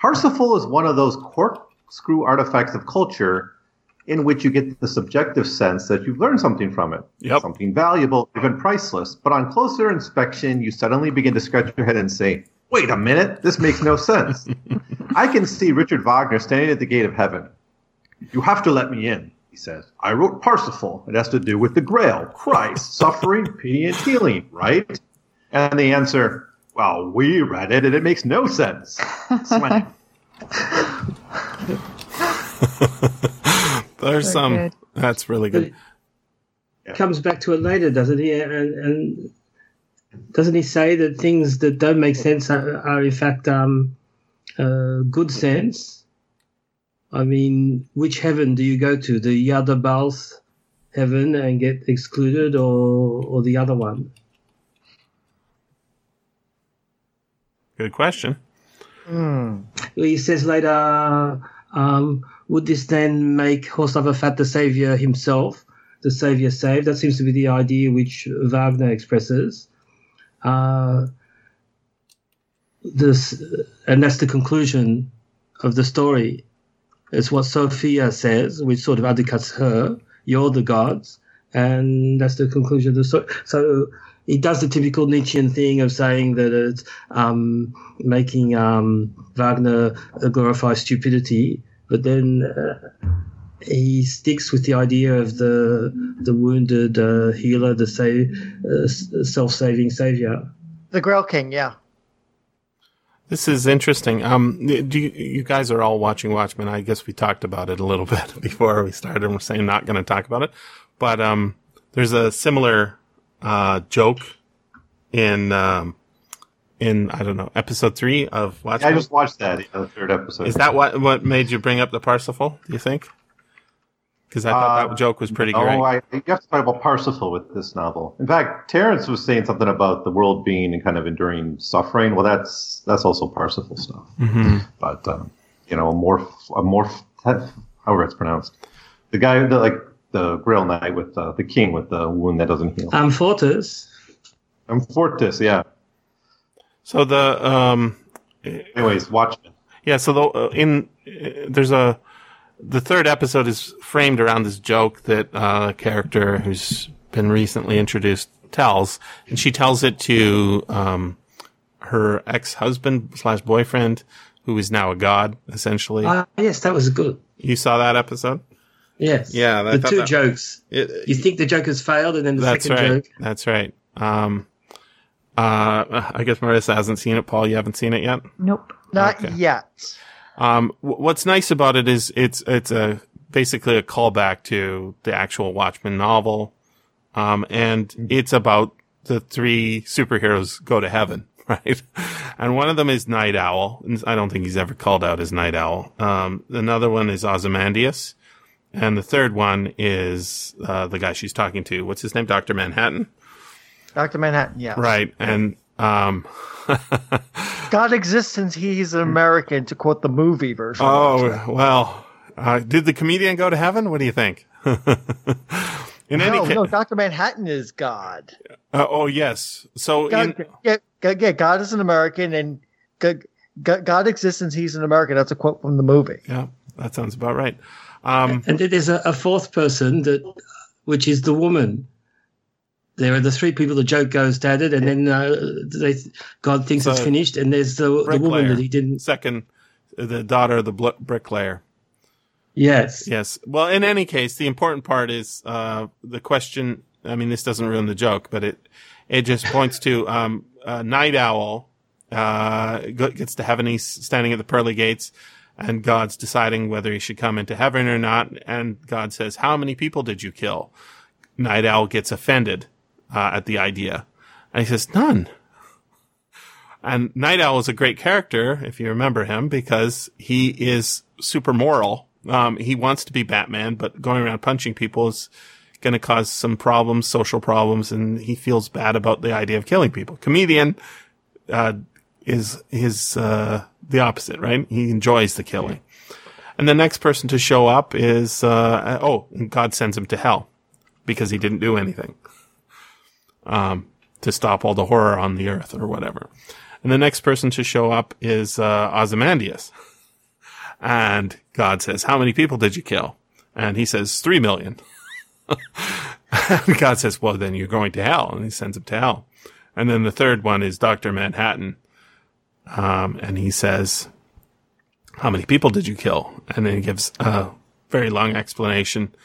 Parsifal is one of those corkscrew artifacts of culture in which you get the subjective sense that you've learned something from it, Yep. something valuable, even priceless. But on closer inspection, you suddenly begin to scratch your head and say, "Wait a minute, this makes no sense." I can see Richard Wagner standing at the gate of heaven. You have to let me in, he says. I wrote Parsifal. It has to do with the Grail, Christ, suffering, pity, and healing, right? And the answer, well, we read it and it makes no sense. Sweating. There's So some. good. That's really good. comes back to it later, doesn't he? And, and doesn't he say that things that don't make sense are, are in fact um, uh, good sense? I mean, which heaven do you go to? The Yaldabaoth heaven and get excluded, or or the other one? Good question. Hmm. He says later, um, would this then make Horse Lover Fat the savior himself, the savior saved? That seems to be the idea which Wagner expresses. Uh, this, and that's the conclusion of the story. It's what Sophia says, which sort of undercuts her. You're the gods, and that's the conclusion of the story. So he does the typical Nietzschean thing of saying that it's um, making um, Wagner glorify stupidity, but then uh, he sticks with the idea of the the wounded uh, healer, the sa- uh, self-saving savior. The Grail King, yeah. This is interesting. Um, do you, you guys are all watching Watchmen? I guess we talked about it a little bit before we started. and We're saying not going to talk about it, but um, there's a similar uh, joke in um, in I don't know episode three of Watch. I just watched that, yeah, the third episode. Is that what what made you bring up the Parsifal? Do you think? Because I thought Uh, that joke was pretty no, great. I, you have to talk about Parsifal with this novel. In fact, Terence was saying something about the world being in kind of enduring suffering. Well, that's that's also Parsifal stuff. hmm But um, you know, a morph, a morph, however it's pronounced. The guy, the, like the Grail Knight with uh, the king with the wound that doesn't heal. Amfortas. And Fortis, yeah. So the um, Anyways, Watchmen. Yeah, so the, uh, in uh, there's a the third episode is framed around this joke that uh, a character who's been recently introduced tells, and she tells it to um, her ex husband slash boyfriend, who is now a god, essentially. Ah, yes, that was good. you saw that episode? Yes. Yeah, I the two that- jokes. It, You think the joke has failed, and then the that's second right. joke. That's right. Um, uh, I guess Marissa hasn't seen it. Paul, you haven't seen it yet. Nope. Not Okay. yet. Um, wh- what's nice about it is it's it's a basically a callback to the actual Watchmen novel, um, and it's about the three superheroes go to heaven, right? And one of them is Night Owl. I don't think he's ever called out as Night Owl. Um, another one is Ozymandias, and the third one is uh, the guy she's talking to. What's his name? Doctor Manhattan, Dr. Manhattan, yeah. right? And um, God existence, he's an American, to quote the movie version. Oh, well, uh, did the comedian go to heaven? What do you think? in any no, case, no, Dr. Manhattan is God. uh, oh yes. So God, in, yeah, God, yeah, God is an American, and God, God, God existence, he's an American. That's a quote from the movie. yeah, that sounds about right. Um, And then there's a, a fourth person that, which is the woman. There are the three people the joke goes at it, and then uh, they, God thinks it's finished, and there's the, the woman that he didn't. second, the daughter of the bl- bricklayer. Yes. Yes. Well, in any case, the important part is uh, the question. I mean, this doesn't ruin the joke, but it it just points to um, uh, Night Owl uh, gets to heaven. He's standing at the pearly gates, and God's deciding whether he should come into heaven or not. And God says, "How many people did you kill?" Night Owl gets offended uh, at the idea, and he says, "None." And Night Owl is a great character, if you remember him, because he is super moral. Um, he wants to be Batman, but going around punching people is going to cause some problems, social problems, and he feels bad about the idea of killing people. Comedian, uh, is his uh, the opposite, right? He enjoys the killing. And the next person to show up is uh, oh, God sends him to hell because he didn't do anything um, to stop all the horror on the earth or whatever. And the next person to show up is uh, Ozymandias. And God says, How many people did you kill? And he says, Three million. and God says, Well, then you're going to hell. And he sends him to hell. And then the third one is Dr. Manhattan. Um, and he says, How many people did you kill? And then he gives a very long explanation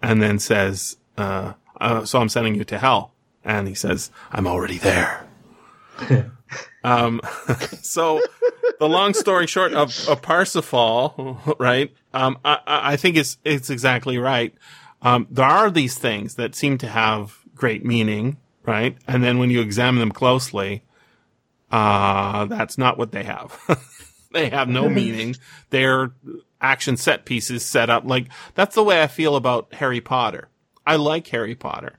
and then says, uh, uh, So I'm sending you to hell. And he says, I'm already there. um, so the long story short of, of Parsifal, right? Um, I, I think it's, it's exactly right. Um, there are these things that seem to have great meaning, right? And then when you examine them closely, uh, that's not what they have. they have no meaning. They're action set pieces set up. Like, that's the way I feel about Harry Potter. I like Harry Potter,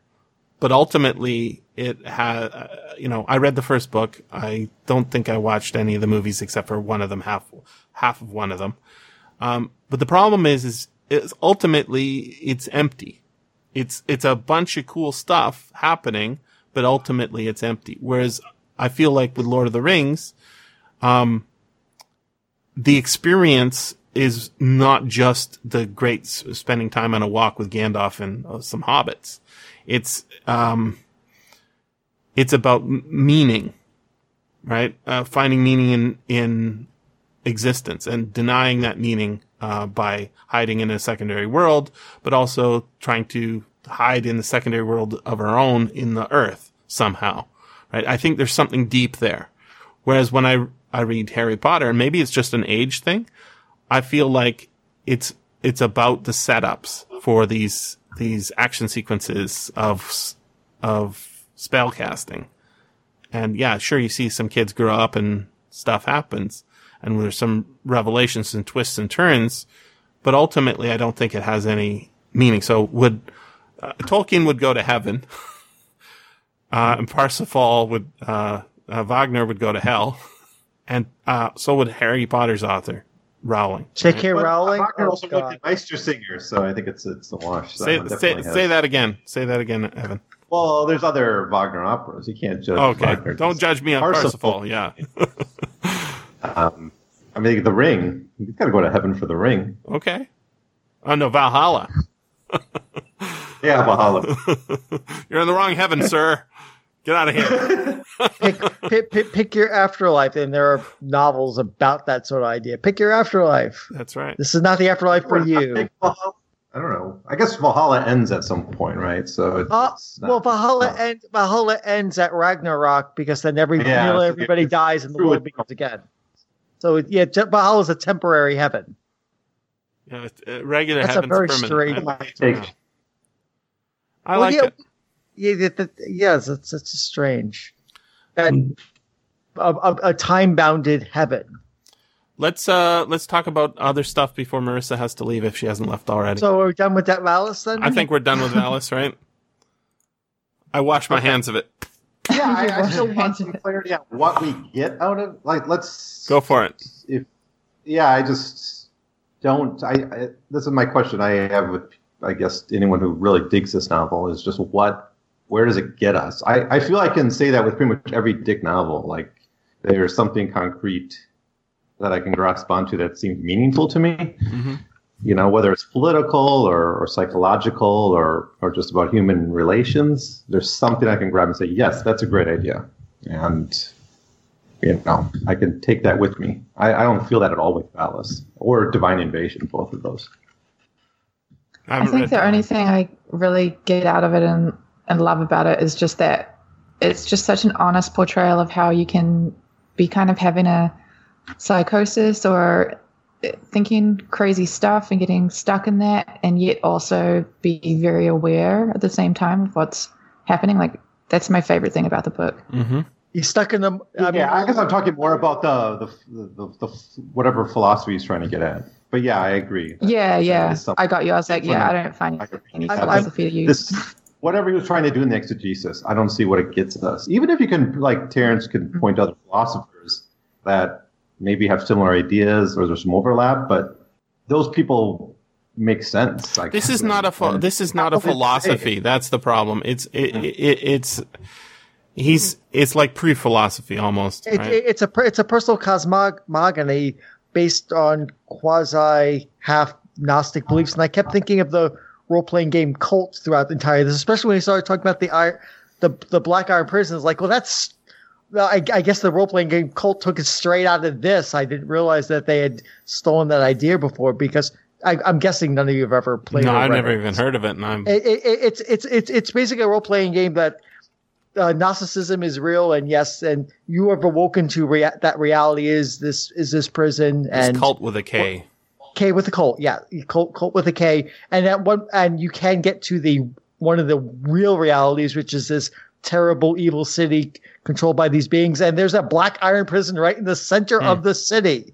but ultimately it had, you know, I read the first book. I don't think I watched any of the movies except for one of them, half, half of one of them. Um, but the problem is, is, is ultimately it's empty. It's, it's a bunch of cool stuff happening, but ultimately it's empty. Whereas I feel like with Lord of the Rings, um, the experience is not just the great spending time on a walk with Gandalf and uh, some hobbits. It's, um, it's about meaning, right? Uh, finding meaning in, in existence and denying that meaning, uh, by hiding in a secondary world, but also trying to hide in the secondary world of our own in the earth somehow, right? I think there's something deep there. Whereas when I, I read Harry Potter, and maybe it's just an age thing, I feel like it's, it's about the setups for these, these action sequences of, of spell casting. And yeah, sure, you see some kids grow up and stuff happens and there's some revelations and twists and turns, but ultimately I don't think it has any meaning. So would, uh, Tolkien would go to heaven, uh, and Parsifal would, uh, uh, Wagner would go to hell, and, uh, so would Harry Potter's author, Rowling. J.K. But Rowling. Wagner Oh, also wrote God. Meistersinger, so I think it's it's a wash. That Say, say, has- say that again. Say that again, Evan. Well, there's other Wagner operas. You can't judge. Okay. Wagner. Don't judge me on Parsifal. Parsifal. Yeah. Um, I mean, The Ring. You've got to go to heaven for The Ring. Okay. Oh no, Valhalla. Yeah, Valhalla. You're in the wrong heaven, sir. Get out of here. pick, pick, pick, pick your afterlife, and there are novels about that sort of idea. Pick your afterlife. That's right. This is not the afterlife for you. I don't know. I guess Valhalla ends at some point, right? So it's, Uh, it's not- well, Valhalla no. end, Valhalla ends at Ragnarok because then every Yeah, nearly so everybody dies and the world begins again. So yeah, Valhalla is a temporary heaven. Yeah, it's- regular That's a very permanent. strange- I, Take- I Well, like yeah, it. Yeah, that, that, yes, it's it's strange. and Mm. a, a, a time bounded heaven. Let's uh let's talk about other stuff before Marissa has to leave if she hasn't left already. So we're we done with that, Valis? Then I think we're done with Valis, right? I wash my Okay. hands of it. Yeah, I, I still want some clarity on what we get out of. Like, let's Go for it. if yeah, I just don't. I, I this is my question I have with I guess anyone who really digs this novel is just what where does it get us? I, I feel I can say that with pretty much every Dick novel. Like there's something concrete that I can grasp onto that seems meaningful to me. Mhm. You know, whether it's political or, or psychological or or just about human relations, there's something I can grab and say, yes, that's a great idea. And you know, I can take that with me. I, I don't feel that at all with Valis or Divine Invasion, both of those. I, I think the only thing I really get out of it and, and love about it is just that it's just such an honest portrayal of how you can be kind of having a psychosis or thinking crazy stuff and getting stuck in that, and yet also be very aware at the same time of what's happening. Like, that's my favorite thing about the book. Mhm. he's stuck in the. I mean, yeah, I guess I'm talking more about the the, the, the, the whatever philosophy he's trying to get at. But yeah, I agree. Yeah, yeah. I got you. I was like, yeah, I don't find I agree. any I'm- philosophy to use. This whatever he was trying to do in the exegesis, I don't see what it gets us. Even if you can, like Terence can mm-hmm. point to other philosophers that maybe have similar ideas or there's some overlap, but those people make sense. Like, This is not a pho- this is not a philosophy. That's the problem. It's it, it, it's he's it's like pre-philosophy almost. It, right? it- it's a it's a personal cosmogony based on quasi half Gnostic beliefs, and I kept thinking of the role playing game Kult throughout the entire this, especially when he started talking about the iron, the the Black Iron Prison. It's like, well, that's well, I, I guess the role playing game Kult took it straight out of this. I didn't realize that they had stolen that idea before because I, I'm guessing none of you have ever played. no, I've never it. even heard of it, and I'm It, it, it- it's it's it's it's basically a role playing game that uh, Gnosticism is real, and yes, and you have awoken to rea- that reality is this is this prison it's and cult with a K. K with a cult, yeah, cult, cult with a K, and that one, and you can get to the one of the real realities, which is this terrible evil city controlled by these beings, and there's a black iron prison right in the center Hmm. of the city.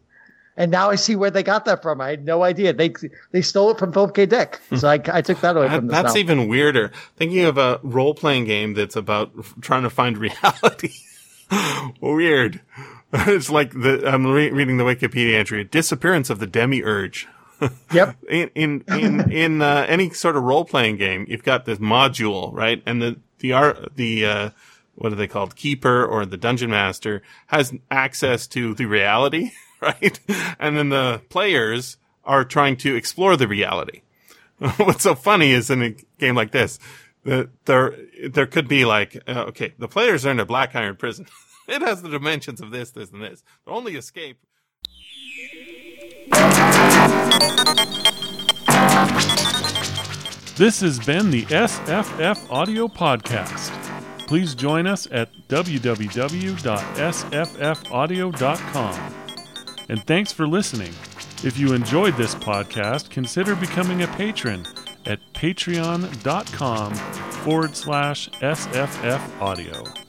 And now I see where they got that from. I had no idea. They they stole it from Philip K. Dick. So I, I took that away from that's now. even weirder. Thinking of a role playing game that's about trying to find reality. Weird. It's like the I'm re- reading the Wikipedia entry: disappearance of the demiurge. Yep. in in in, in uh, any sort of role playing game, you've got this module, right? And the the art the uh, what are they called? Keeper or the dungeon master has access to the reality, right? And then the players are trying to explore the reality. What's so funny is in a game like this, that there there could be like, uh, okay, the players are in a black iron prison. It has the dimensions of this, this, and this. The only escape This has been the SFF Audio Podcast. Please join us at www.sffaudio.com. And thanks for listening. If you enjoyed this podcast, consider becoming a patron at patreon.com forward slash SFF Audio.